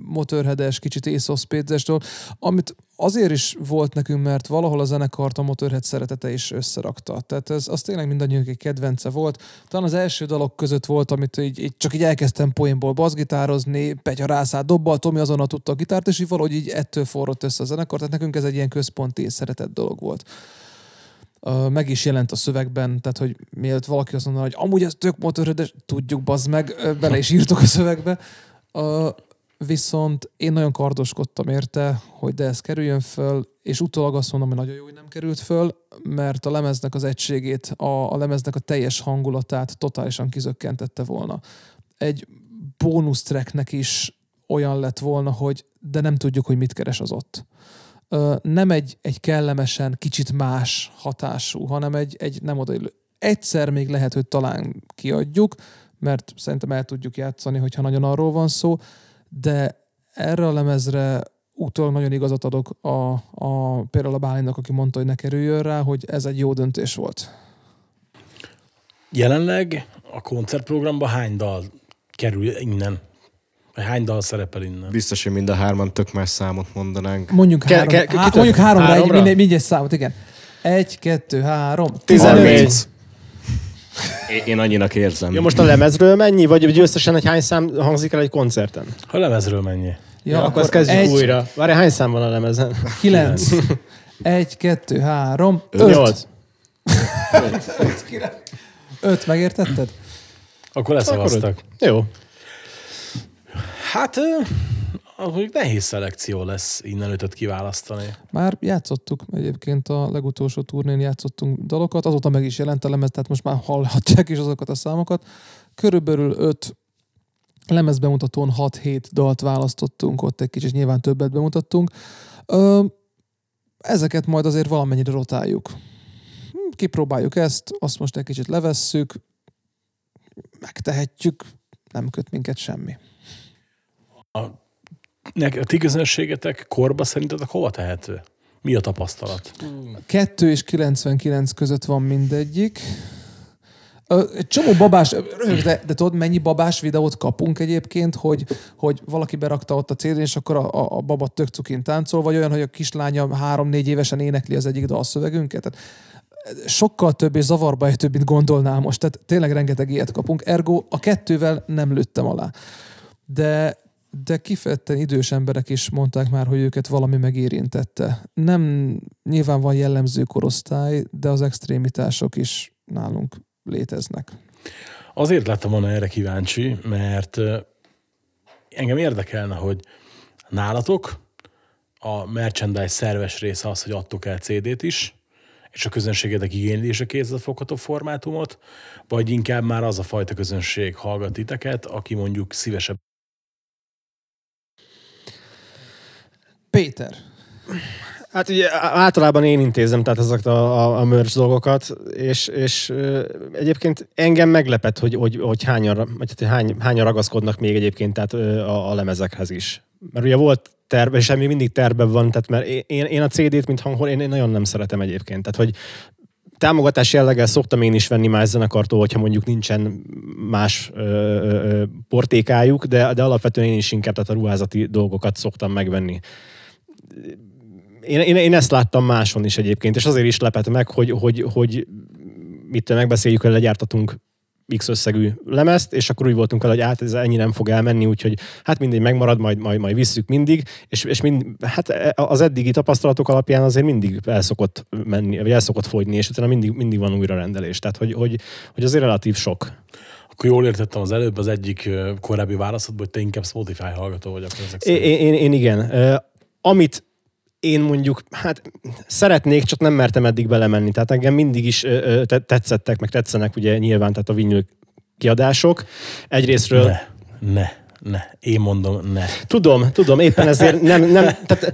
motorhedes, kicsit észoszpédzes dal, amit azért is volt nekünk, mert valahol a zenekart a Motorhead szeretete is összerakta. Tehát ez az tényleg mindannyiunk egy kedvence volt. Talán az első dalok között volt, amit így, így csak így elkezdtem poénból baszgitározni, Petya rászállt dobbal, Tomi azonnal tudta a gitárt, és így valahogy így ettől forrott össze a zenekar. Tehát nekünk ez egy ilyen központi szeretett dolog volt. Meg is jelent a szövegben, tehát hogy mielőtt valaki azt mondaná, hogy amúgy ez tök motorheades, tudjuk, bazd meg, bele is írtuk a szövegbe. Viszont én nagyon kardoskodtam érte, hogy de ez kerüljön föl, és utólag azt mondom, hogy nagyon jó, hogy nem került föl, mert a lemeznek az egységét, a, a lemeznek a teljes hangulatát totálisan kizökkentette volna. Egy bónusz tracknek is olyan lett volna, hogy de nem tudjuk, hogy mit keres az ott. Nem egy, egy kellemesen, kicsit más hatású, hanem egy, egy nem odaillő. Egyszer még lehet, hogy talán kiadjuk, mert szerintem el tudjuk játszani, hogyha nagyon arról van szó, de erre a lemezre utólag nagyon igazat adok a, a, például a Bálinnak, aki mondta, hogy ne kerüljön rá, hogy ez egy jó döntés volt. Jelenleg a koncertprogramban hány dal kerül innen? Vagy hány dal szerepel innen? biztos, hogy mind a hárman tök más számot mondanánk. Mondjuk, Ke- három, ke- há, kitől? mondjuk háromra, egy, Háromra? mindegy, mindegy számot, igen. Egy, kettő, három, 30. Én, én annyinak érzem. Ja, most a lemezről mennyi? Vagy hogy összesen egy hány szám hangzik el egy koncerten? Ha lemezről mennyi? Ja, Ja, akkor ezt kezdjük egy, újra. Várj, hány szám van a lemezen? Kilenc. Egy, kettő, három, öt. Nyolc. Öt, megértetted? Akkor leszavaztak. Jó. Hát, mondjuk nehéz szelekció lesz innen ötöt kiválasztani. Már játszottuk egyébként a legutolsó turnén játszottunk dalokat, azóta meg is jelent a lemez, tehát most már hallhatják is azokat a számokat. Körülbelül öt lemezbemutatón 6-7 dalt választottunk, ott egy kicsit nyilván többet bemutattunk. Ö, ezeket majd azért valamennyire rotáljuk. Kipróbáljuk ezt, azt most egy kicsit levesszük, megtehetjük, nem köt minket semmi. Nek, a ti közönségetek korba szerintetek hova tehető? Mi a tapasztalat? 2 és 99 között van mindegyik. Egy csomó babás, röhög, de, de tudod, mennyi babás videót kapunk egyébként, hogy, hogy valaki berakta ott a cd és akkor a, a, a baba tök cukin táncol, vagy olyan, hogy a kislánya három-négy évesen énekli az egyik dalszövegünket. Tehát sokkal több és zavarba ejtőbb, mint gondolnál most. Tehát tényleg rengeteg ilyet kapunk. Ergo a kettővel nem lőttem alá. De, de kifejezetten idős emberek is mondták már, hogy őket valami megérintette. Nem nyilván van jellemző korosztály, de az extrémitások is nálunk léteznek. Azért lettem volna erre kíváncsi, mert engem érdekelne, hogy nálatok a merchandise szerves része az, hogy adtok el CD-t is, és a közönségedek igénylése kézzelfogható formátumot, vagy inkább már az a fajta közönség hallgat titeket, aki mondjuk szívesebb Péter, Hát ugye általában én intézem tehát ezeket a, a, a merch dolgokat, és, és egyébként engem meglepett, hogy, hogy, hogy hányan, vagy hát hány, hányan ragaszkodnak még egyébként tehát a, a lemezekhez is. Mert ugye volt terve, és még mindig terve van, tehát mert én, én a CD-t, mint hanghol, én, én nagyon nem szeretem egyébként. Tehát, hogy támogatás jelleggel szoktam én is venni más zenekartól, hogyha mondjuk nincsen más ö, ö, portékájuk, de, de alapvetően én is inkább tehát a ruházati dolgokat szoktam megvenni én, én, én ezt láttam máson is egyébként, és azért is lepett meg, hogy, hogy, hogy mit megbeszéljük, hogy legyártatunk X összegű lemezt, és akkor úgy voltunk vele, hogy hát ez ennyi nem fog elmenni, úgyhogy hát mindig megmarad, majd, majd, majd visszük mindig, és, és mind, hát az eddigi tapasztalatok alapján azért mindig el szokott menni, vagy el szokott fogyni, és utána mindig, mindig van újra rendelés. Tehát, hogy, hogy, hogy azért relatív sok. Akkor jól értettem az előbb az egyik korábbi válaszodból, hogy te inkább Spotify hallgató vagy. Akkor ezek Én, én, én igen. Amit én mondjuk, hát szeretnék, csak nem mertem eddig belemenni. Tehát engem mindig is ö, ö, te- tetszettek, meg tetszenek ugye nyilván, tehát a vinyl kiadások. Egyrésztről... Ne, ne, ne. Én mondom, ne. Tudom, tudom, éppen ezért nem, nem tehát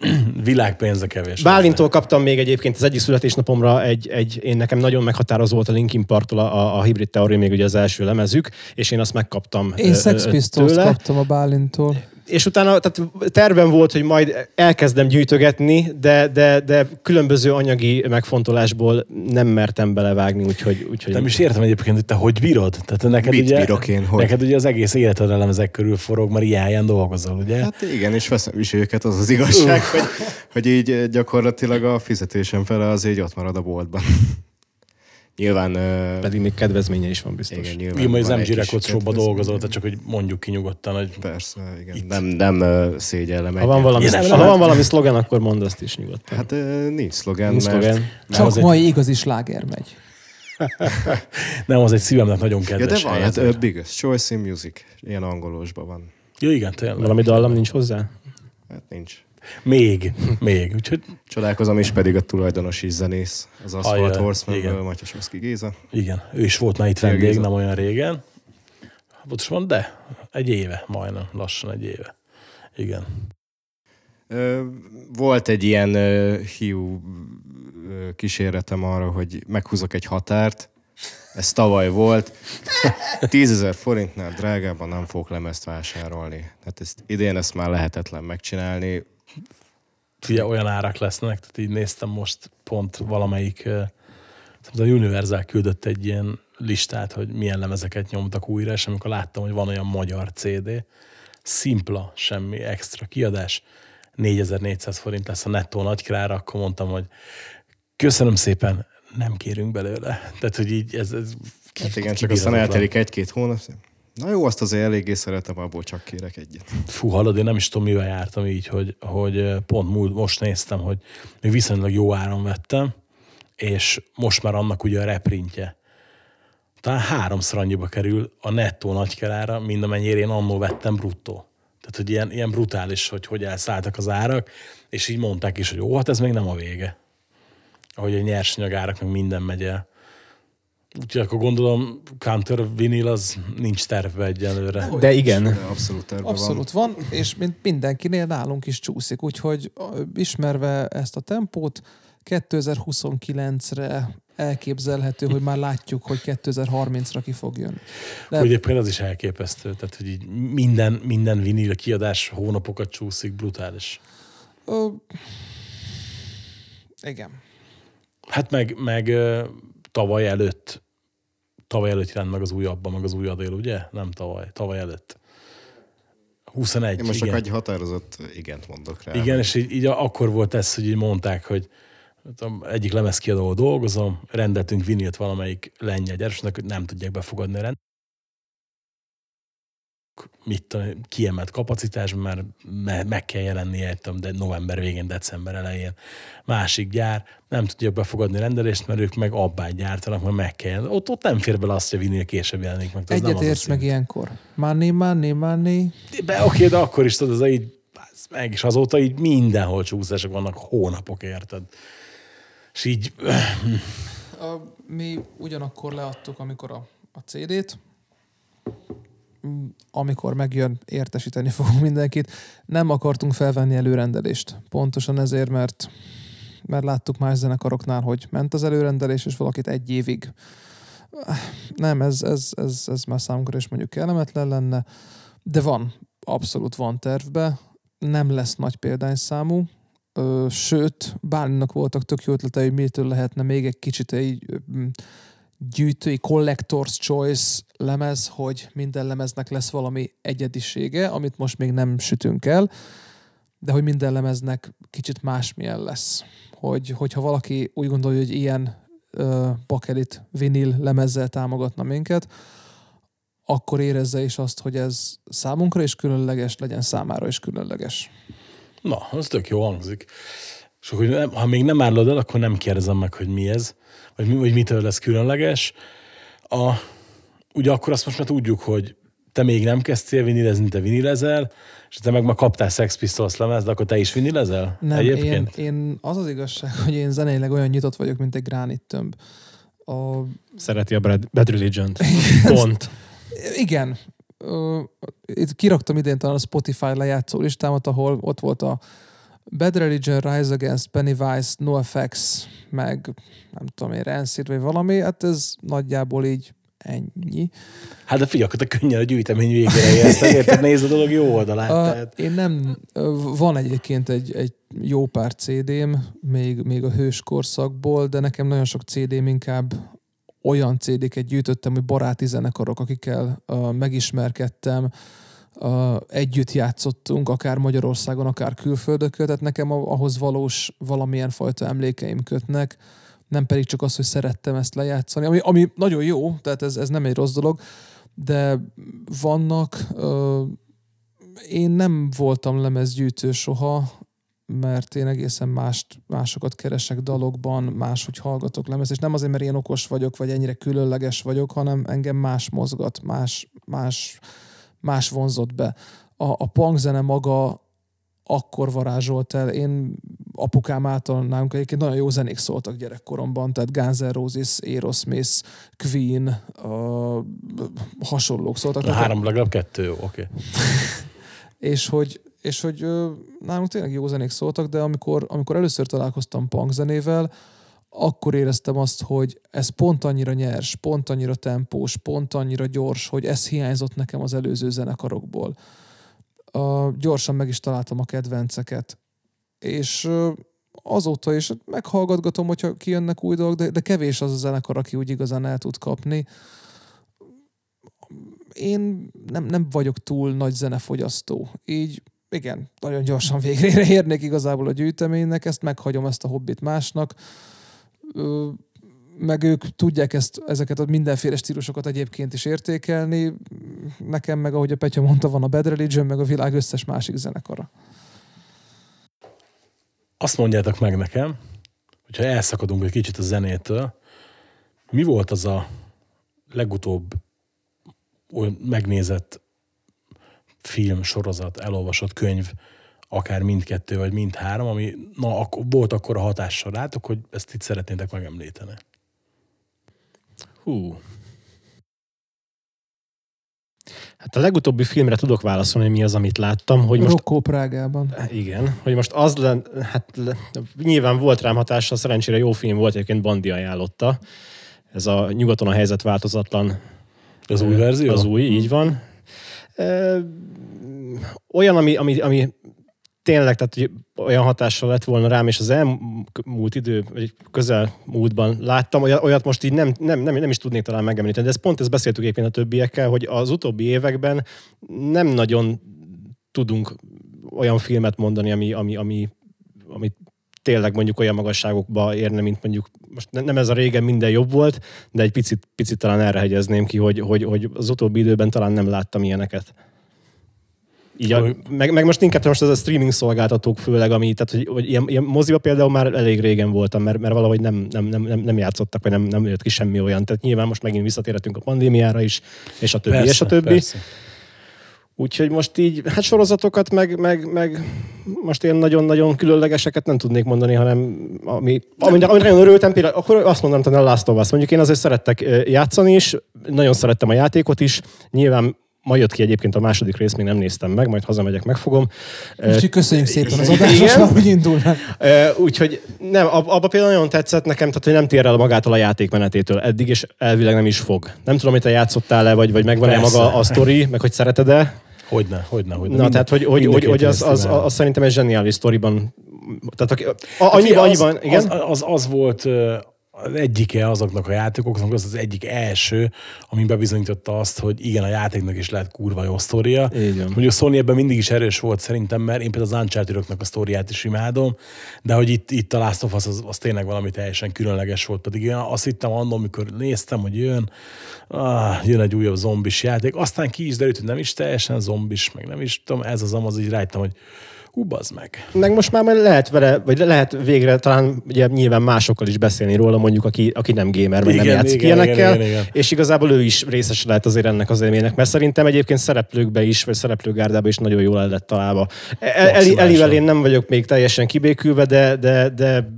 Világpénze kevés. Bálintól kaptam még egyébként az egyik születésnapomra egy, egy én nekem nagyon meghatározó volt a Linkin Parktól a, a Hybrid Theory, még ugye az első lemezük, és én azt megkaptam én ö, Sex Pistols kaptam a Bálintól. És utána tehát tervem volt, hogy majd elkezdem gyűjtögetni, de, de, de különböző anyagi megfontolásból nem mertem belevágni, úgyhogy... úgyhogy Nem is értem egyébként, hogy te hogy bírod? Tehát neked Mit ugye, bírok én, hogy? Neked ugye az egész életed a lemezek körül forog, mert ilyen helyen dolgozol, ugye? Hát igen, és veszem is őket, az az igazság, hogy, hogy így gyakorlatilag a fizetésem fele az így ott marad a boltban. Nyilván... ö, Pedig még kedvezménye is van biztos. Igen, nyilván. Igen, majd az MG Records showba dolgozol, tehát csak hogy mondjuk ki nyugodtan, hogy Persze, igen. Nem, nem ö, szégyellem Ha van valami, Igen, nem ha van valami szlogen, akkor mondd azt is nyugodtan. Hát ö, nincs szlogen, Nincs mert... szlogen. Csak az egy- mai igazi sláger megy. nem, az egy szívemnek nagyon Ja, kedves de van, hát ö, Biggest Choice in Music. Ilyen angolosban van. Ja, igen, tényleg. Valami dallam nincs hozzá? Hát nincs. Még, még. Úgyhogy Csodálkozom is pedig a tulajdonos is zenész. Az Asphalt igen. Matyasovszki Géza. igen, ő is volt már itt vendég, Géza. nem olyan régen. Pontosan, de egy éve, majdnem, lassan egy éve. Igen. Volt egy ilyen hiú kísérletem arra, hogy meghúzok egy határt. Ez tavaly volt. 10 ezer forintnál drágában nem fogok lemezt vásárolni. Hát ezt idén ezt már lehetetlen megcsinálni. Figyelj, olyan árak lesznek, tehát így néztem most pont valamelyik, eh, a Universal küldött egy ilyen listát, hogy milyen lemezeket nyomtak újra, és amikor láttam, hogy van olyan magyar CD, szimpla, semmi extra kiadás, 4400 forint lesz a nettó nagykrára, akkor mondtam, hogy köszönöm szépen, nem kérünk belőle. Tehát, hogy így ez, ez Hát igen, csak aztán eltelik egy-két hónap. Na jó, azt azért eléggé szeretem, abból csak kérek egyet. Fú, hallod, én nem is tudom, mivel jártam így, hogy, hogy pont múlt, most néztem, hogy még viszonylag jó áron vettem, és most már annak ugye a reprintje. Talán háromszor annyiba kerül a nettó nagykerára, mint amennyire én annó vettem bruttó. Tehát, hogy ilyen, ilyen brutális, hogy hogy elszálltak az árak, és így mondták is, hogy ó, hát ez még nem a vége. Ahogy a nyersanyagárak, meg minden megy el. Úgyhogy akkor gondolom, Counter Vinyl az nincs tervbe egyelőre. De igen. De abszolút terve van. Abszolút van, és mint mindenkinél nálunk is csúszik, úgyhogy ismerve ezt a tempót, 2029-re elképzelhető, hogy már látjuk, hogy 2030-ra ki fog jönni. De Hogy egyébként az is elképesztő, tehát hogy így minden, minden vinil kiadás hónapokat csúszik, brutális. ö, igen. Hát meg, meg ö, tavaly előtt tavaly előtt jelent meg az újabban, meg az új adél, ugye? Nem tavaly, tavaly előtt. 21, Én most igen. csak egy határozott igent mondok rá. Igen, és így, így akkor volt ez, hogy így mondták, hogy egyik lemezkiadóval dolgozom, rendeltünk vinilt valamelyik lengyel gyárosnak, hogy nem tudják befogadni a rend. Mit tudom, kiemelt kapacitás, mert me- meg kell jelennie, tudom, de november végén, december elején. Másik gyár, nem tudják befogadni a rendelést, mert ők meg abbát gyártanak, mert meg kell. Ott, ott nem fér bele azt, hogy a vinil később jelenik meg. Egyet az a érts meg ilyenkor. Money, money, money. De oké, de akkor is tudod, ez így, meg, és azóta így mindenhol csúszások vannak hónapok, érted? És így, A, mi ugyanakkor leadtuk, amikor a, a CD-t, amikor megjön, értesíteni fogunk mindenkit. Nem akartunk felvenni előrendelést. Pontosan ezért, mert, mert láttuk más zenekaroknál, hogy ment az előrendelés, és valakit egy évig. Nem, ez, ez, ez, ez már számunkra is mondjuk kellemetlen lenne, de van, abszolút van tervbe. Nem lesz nagy példányszámú, sőt, Bálinnak voltak tök jó ötletei, hogy mitől lehetne még egy kicsit m, gyűjtői collector's choice lemez, hogy minden lemeznek lesz valami egyedisége, amit most még nem sütünk el, de hogy minden lemeznek kicsit másmilyen lesz. Hogy, hogyha valaki úgy gondolja, hogy ilyen ö, bakelit vinil lemezzel támogatna minket, akkor érezze is azt, hogy ez számunkra is különleges, legyen számára is különleges. na, az tök jó hangzik. És akkor, nem, ha még nem állod el, akkor nem kérdezem meg, hogy mi ez, vagy, mi, vagy mitől lesz különleges. A, ugye akkor azt most már tudjuk, hogy te még nem kezdtél vinilezni, te vinilezel, és te meg ma kaptál Sex Pistols lemez, de akkor te is vinilezel? Nem, Egyébként? Én, én, az az igazság, hogy én zeneileg olyan nyitott vagyok, mint egy gránittömb. A, Szereti a Bad, Bad Religion-t. Pont. igen, itt kiraktam idén talán a Spotify lejátszó listámat, ahol ott volt a Bad Religion, Rise Against, Pennywise, NoFX, meg nem tudom én, Rancid, vagy valami, hát ez nagyjából így ennyi. Hát de figyelj, akkor te könnyen a gyűjtemény végére érsz, érted, nézd a dolog jó oldalát. Uh, tehát. én nem, van egyébként egy, egy jó pár CD-m, még, még a hős korszakból, de nekem nagyon sok CD-m inkább olyan CD-ket gyűjtöttem, hogy baráti zenekarok, akikkel uh, megismerkedtem, együtt játszottunk, akár Magyarországon, akár külföldökön, tehát nekem ahhoz valós valamilyen fajta emlékeim kötnek, nem pedig csak az, hogy szerettem ezt lejátszani, ami, ami nagyon jó, tehát ez, ez nem egy rossz dolog, de vannak uh, én nem voltam lemezgyűjtő soha, mert én egészen mást, másokat keresek dalokban, máshogy hallgatok lemez, és nem azért, mert én okos vagyok, vagy ennyire különleges vagyok, hanem engem más mozgat, más, más, más vonzott be. A, a punk zene maga akkor varázsolt el. Én apukám által nálunk egyébként nagyon jó zenék szóltak gyerekkoromban, tehát Guns N' Roses, Aerosmith, Queen, uh, hasonlók szóltak. A három, legalább kettő, jó, oké. Okay. és hogy, és hogy nálunk tényleg jó zenék szóltak, de amikor, amikor először találkoztam punk zenével, akkor éreztem azt, hogy ez pont annyira nyers, pont annyira tempós, pont annyira gyors, hogy ez hiányzott nekem az előző zenekarokból. Uh, gyorsan meg is találtam a kedvenceket. És uh, azóta is meghallgatgatom, hogyha kijönnek új dolgok, de, de kevés az a zenekar, aki úgy igazán el tud kapni én nem, nem vagyok túl nagy zenefogyasztó. Így igen, nagyon gyorsan végre érnék igazából a gyűjteménynek, ezt meghagyom ezt a hobbit másnak. Ö, meg ők tudják ezt, ezeket a mindenféle stílusokat egyébként is értékelni. Nekem meg, ahogy a Petya mondta, van a Bad Religion, meg a világ összes másik zenekara. Azt mondjátok meg nekem, hogyha elszakadunk egy kicsit a zenétől, mi volt az a legutóbb olyan megnézett film, sorozat, elolvasott könyv, akár mindkettő, vagy mindhárom, ami na, akkor, volt akkor a hatással rátok, hogy ezt itt szeretnétek megemlíteni. Hú. Hát a legutóbbi filmre tudok válaszolni, mi az, amit láttam, hogy most Rokkó Prágában. Igen, hogy most az len, hát le, nyilván volt rám hatása, szerencsére jó film volt, egyébként Bandi ajánlotta. Ez a Nyugaton a helyzet változatlan. Az új verzió? Az új, így van. Olyan, ami, ami, ami tényleg, tehát hogy olyan hatással lett volna rám, és az elmúlt idő, vagy közel múltban láttam, olyat, most így nem, nem, nem, nem is tudnék talán megemlíteni, de ezt pont ezt beszéltük éppen a többiekkel, hogy az utóbbi években nem nagyon tudunk olyan filmet mondani, ami, ami, ami, ami tényleg mondjuk olyan magasságokba érne, mint mondjuk, most nem ez a régen minden jobb volt, de egy picit, picit talán erre hegyezném ki, hogy, hogy, hogy az utóbbi időben talán nem láttam ilyeneket. Így a, meg, meg, most inkább most ez a streaming szolgáltatók főleg, ami, tehát hogy, hogy ilyen, ilyen moziba például már elég régen voltam, mert, mert valahogy nem, nem, nem, nem, nem játszottak, vagy nem, nem jött ki semmi olyan. Tehát nyilván most megint visszatérhetünk a pandémiára is, és a többi, persze, és a többi. Persze. Úgyhogy most így, hát sorozatokat, meg, meg, meg most ilyen nagyon-nagyon különlegeseket nem tudnék mondani, hanem ami, ami, ami nagyon örültem, például akkor azt mondanám, hogy a Last of Us. Mondjuk én azért szerettek játszani is, nagyon szerettem a játékot is, nyilván Ma jött ki egyébként a második rész, még nem néztem meg, majd hazamegyek, megfogom. Úgyhogy köszönjük szépen az adást, most már úgy indulnak. Úgyhogy nem, abba például nagyon tetszett nekem, tehát hogy nem tér el magától a játékmenetétől eddig, és elvileg nem is fog. Nem tudom, hogy te játszottál-e, vagy, vagy megvan-e maga a sztori, meg hogy szereted-e? Hogyne, hogyne, hogyne. Na, tehát, hogy, hogy, hogy, hogy az, az, az, az, szerintem egy zseniális sztoriban tehát annyiban, annyiban, igen? Az, az, az volt az egyike azoknak a játékoknak, az az egyik első, ami bebizonyította azt, hogy igen, a játéknak is lehet kurva jó sztoria. Mondjuk a Sony ebben mindig is erős volt szerintem, mert én például az uncharted a sztoriát is imádom, de hogy itt, itt a Last of Us az, az tényleg valami teljesen különleges volt, pedig én azt hittem annól, amikor néztem, hogy jön, ah, jön egy újabb zombis játék, aztán ki is derült, hogy nem is teljesen zombis, meg nem is tudom, ez az amaz, így rájtam, hogy hú, meg. Meg most már lehet vele, vagy lehet végre talán ugye nyilván másokkal is beszélni róla, mondjuk aki, aki nem gamer, vagy nem játszik igen, ilyenekkel, igen, igen, igen. és igazából ő is részes lehet azért ennek az élménynek, mert szerintem egyébként szereplőkbe is, vagy szereplőgárdába is nagyon jól el lett találva. Eli, Elivel én nem vagyok még teljesen kibékülve, de, de, de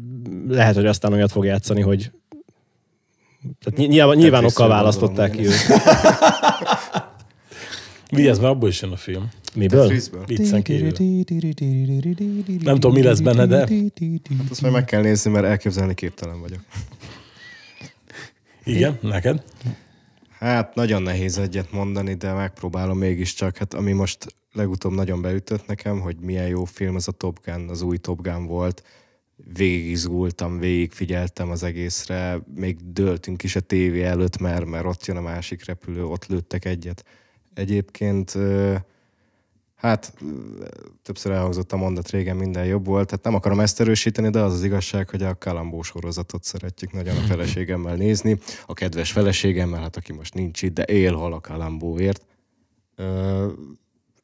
lehet, hogy aztán olyat fog játszani, hogy tehát nyilván, nyilván okkal választották ki őt. Vigyázz, mert abból is jön a film. Miből? Viccen kívül. Nem tudom, mi lesz benne, de... Hát azt majd meg kell nézni, mert elképzelni képtelen vagyok. Igen, neked? Hát nagyon nehéz egyet mondani, de megpróbálom mégiscsak. Hát ami most legutóbb nagyon beütött nekem, hogy milyen jó film az a Top Gun, az új Top Gun volt. Végig izgultam, végig figyeltem az egészre, még döltünk is a tévé előtt, mert, mert ott jön a másik repülő, ott lőttek egyet. Egyébként Hát többször elhangzott a mondat régen, minden jobb volt. Hát nem akarom ezt erősíteni, de az az igazság, hogy a Kalambó sorozatot szeretjük nagyon a feleségemmel nézni. A kedves feleségemmel, hát aki most nincs itt, de él hal a Kalambóért.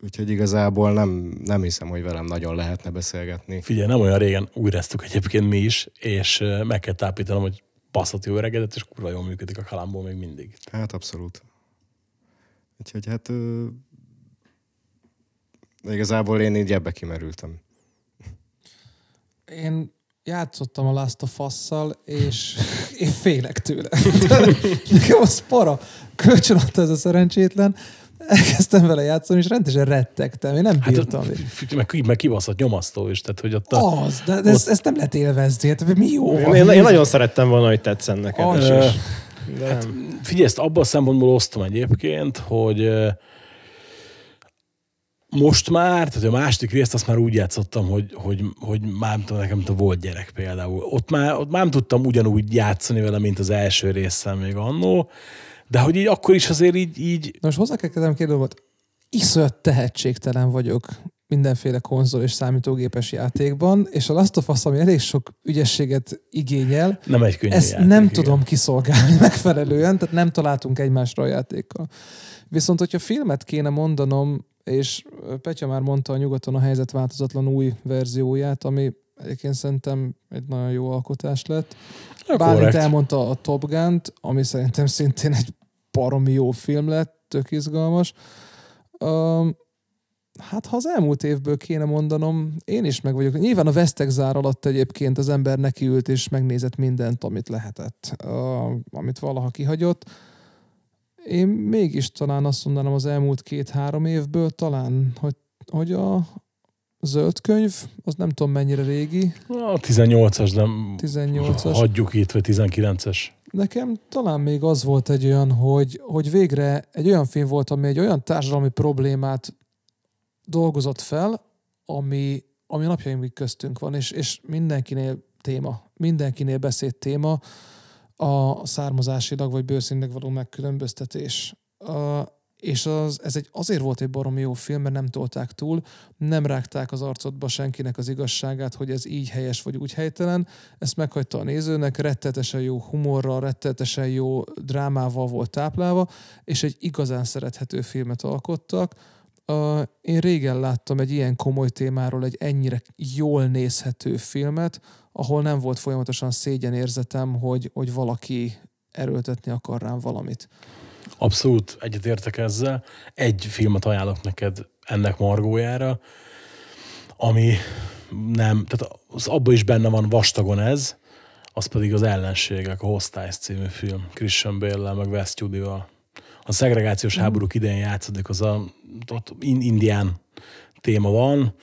Úgyhogy igazából nem, nem hiszem, hogy velem nagyon lehetne beszélgetni. Figyelj, nem olyan régen újráztuk egyébként mi is, és meg kell tápítanom, hogy baszott jó öregedet, és kurva jól működik a Kalambó még mindig. Hát abszolút. Úgyhogy hát de igazából én így ebbe kimerültem. Én játszottam a Last of Us-szal, és én félek tőle. Nekem az para. Kölcsön adta ez a szerencsétlen. Elkezdtem vele játszani, és rendesen rettegtem. Én nem hát, bírtam. Hát, meg, meg kibaszott nyomasztó is. Tehát, hogy ott a, az, de, de ott... ezt, ezt, nem lehet élvezni. Hát, mi jó van? Én, én, nagyon szerettem volna, hogy tetszen nekem. Az, hát, figyelj, ezt abban a szempontból osztom egyébként, hogy most már, tehát a második részt azt már úgy játszottam, hogy, hogy, hogy már nem tudom, nekem volt gyerek például. Ott már, ott már nem tudtam ugyanúgy játszani vele, mint az első részsel még annó, de hogy így akkor is azért így... így... Na most hozzá kell kezdem két dolgot. Iszonyat tehetségtelen vagyok mindenféle konzol és számítógépes játékban, és a Last of Us, ami elég sok ügyességet igényel, nem egy könnyű ezt játék, nem igen. tudom kiszolgálni megfelelően, tehát nem találtunk egymásra a játékkal. Viszont, hogyha filmet kéne mondanom, és Petya már mondta a nyugaton a helyzet változatlan új verzióját, ami egyébként szerintem egy nagyon jó alkotás lett. Bálint elmondta a Top gun ami szerintem szintén egy baromi jó film lett, tök izgalmas. Um, hát ha az elmúlt évből kéne mondanom, én is meg vagyok. Nyilván a Vesztek zár alatt egyébként az ember nekiült és megnézett mindent, amit lehetett, uh, amit valaha kihagyott én mégis talán azt mondanám az elmúlt két-három évből talán, hogy, hogy a zöld könyv, az nem tudom mennyire régi. A 18-as, de 18-as. hagyjuk itt, vagy 19-es. Nekem talán még az volt egy olyan, hogy, hogy végre egy olyan film volt, ami egy olyan társadalmi problémát dolgozott fel, ami ami napjainkig köztünk van, és, és mindenkinél téma, mindenkinél beszéd téma a származásilag vagy bőrszínnek való megkülönböztetés. És az, ez egy, azért volt egy baromi jó film, mert nem tolták túl, nem rágták az arcodba senkinek az igazságát, hogy ez így helyes vagy úgy helytelen. Ezt meghagyta a nézőnek, rettetesen jó humorral, rettetesen jó drámával volt táplálva, és egy igazán szerethető filmet alkottak. Uh, én régen láttam egy ilyen komoly témáról egy ennyire jól nézhető filmet, ahol nem volt folyamatosan szégyenérzetem, hogy, hogy valaki erőltetni akar rám valamit. Abszolút egyetértek ezzel. Egy filmet ajánlok neked ennek margójára, ami nem, tehát az abban is benne van vastagon ez, az pedig az ellenségek, a Hostile című film, Christian Bale-lel, meg West Judy-val. A szegregációs mm. háborúk idején játszódik, az a ott indián téma van,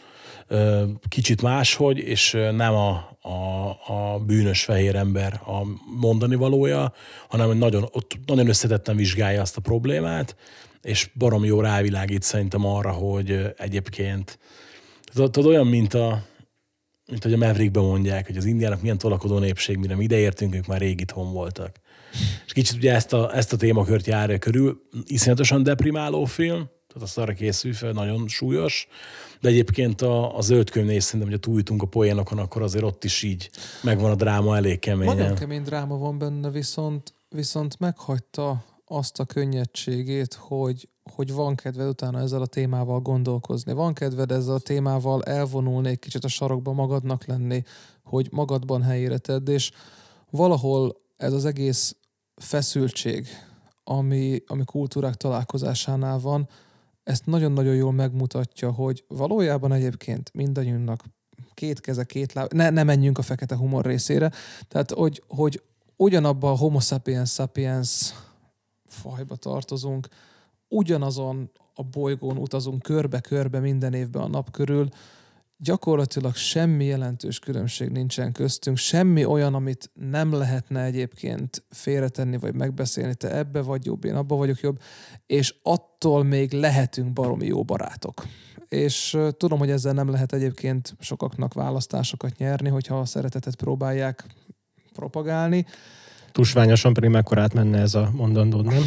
kicsit máshogy, és nem a, a, a bűnös fehér ember a mondani valója, hanem hogy nagyon, ott nagyon összetetten vizsgálja azt a problémát, és barom jó rávilágít szerintem arra, hogy egyébként tudod, olyan, mint a, mint hogy a Maverickben mondják, hogy az indiának milyen tolakodó népség, mire mi ideértünk, ők már rég itthon voltak. És kicsit ugye ezt a, ezt a témakört járja körül, iszonyatosan deprimáló film, tehát azt arra készül fel, nagyon súlyos, de egyébként a, a zöld könyvnél szerintem, hogy túljutunk a poénokon, akkor azért ott is így megvan a dráma elég keményen. Nagyon kemény dráma van benne, viszont, viszont meghagyta azt a könnyedségét, hogy, hogy van kedved utána ezzel a témával gondolkozni. Van kedved ezzel a témával elvonulni, egy kicsit a sarokba magadnak lenni, hogy magadban helyére tedd, és valahol ez az egész feszültség, ami, ami kultúrák találkozásánál van, ezt nagyon-nagyon jól megmutatja, hogy valójában egyébként mindannyiunknak két keze, két láb, ne, ne menjünk a fekete humor részére, tehát hogy, hogy ugyanabban a homo sapiens sapiens fajba tartozunk, ugyanazon a bolygón utazunk körbe-körbe minden évben a nap körül, gyakorlatilag semmi jelentős különbség nincsen köztünk, semmi olyan, amit nem lehetne egyébként félretenni vagy megbeszélni, te ebbe vagy jobb, én abba vagyok jobb, és attól még lehetünk baromi jó barátok. És tudom, hogy ezzel nem lehet egyébként sokaknak választásokat nyerni, hogyha a szeretetet próbálják propagálni. Tusványosan pedig mekkorát menne ez a mondandód, nem?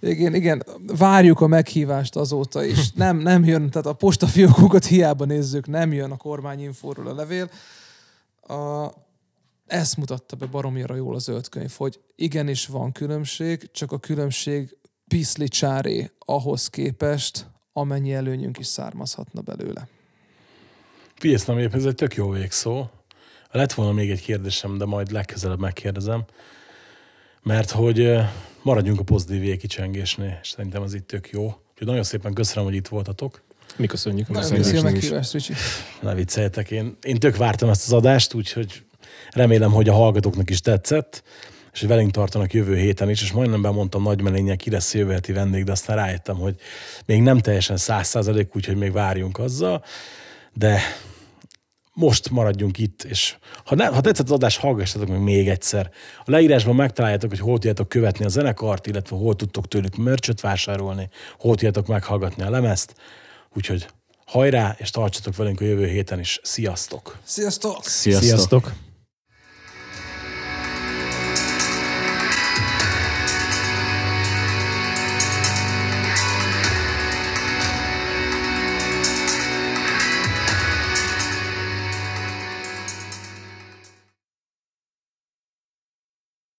Igen, igen, várjuk a meghívást azóta is. Nem, nem jön, tehát a postafiókokat hiába nézzük, nem jön a kormányinfóról a levél. A, ezt mutatta be baromira jól a zöld könyv, hogy igenis van különbség, csak a különbség piszli csáré ahhoz képest, amennyi előnyünk is származhatna belőle. Figyelsz, épp ez egy tök jó végszó. Lett volna még egy kérdésem, de majd legközelebb megkérdezem. Mert hogy maradjunk a pozitív kicsengésnél, és szerintem az itt tök jó. Úgyhogy nagyon szépen köszönöm, hogy itt voltatok. Mi köszönjük. A meghívást, Ricsi. Ne vicceljetek, én, én tök vártam ezt az adást, úgyhogy remélem, hogy a hallgatóknak is tetszett, és hogy velünk tartanak jövő héten is, és majdnem bemondtam nagy melényel, ki lesz jövő heti vendég, de aztán rájöttem, hogy még nem teljesen száz százalék, úgyhogy még várjunk azzal, de most maradjunk itt, és ha, ne, ha tetszett az adás, hallgassatok meg még egyszer. A leírásban megtaláljátok, hogy hol tudjátok követni a zenekart, illetve hol tudtok tőlük mörcsöt vásárolni, hol tudjátok meghallgatni a lemezt. Úgyhogy hajrá, és tartsatok velünk a jövő héten is. Sziasztok! Sziasztok! Sziasztok! Sziasztok.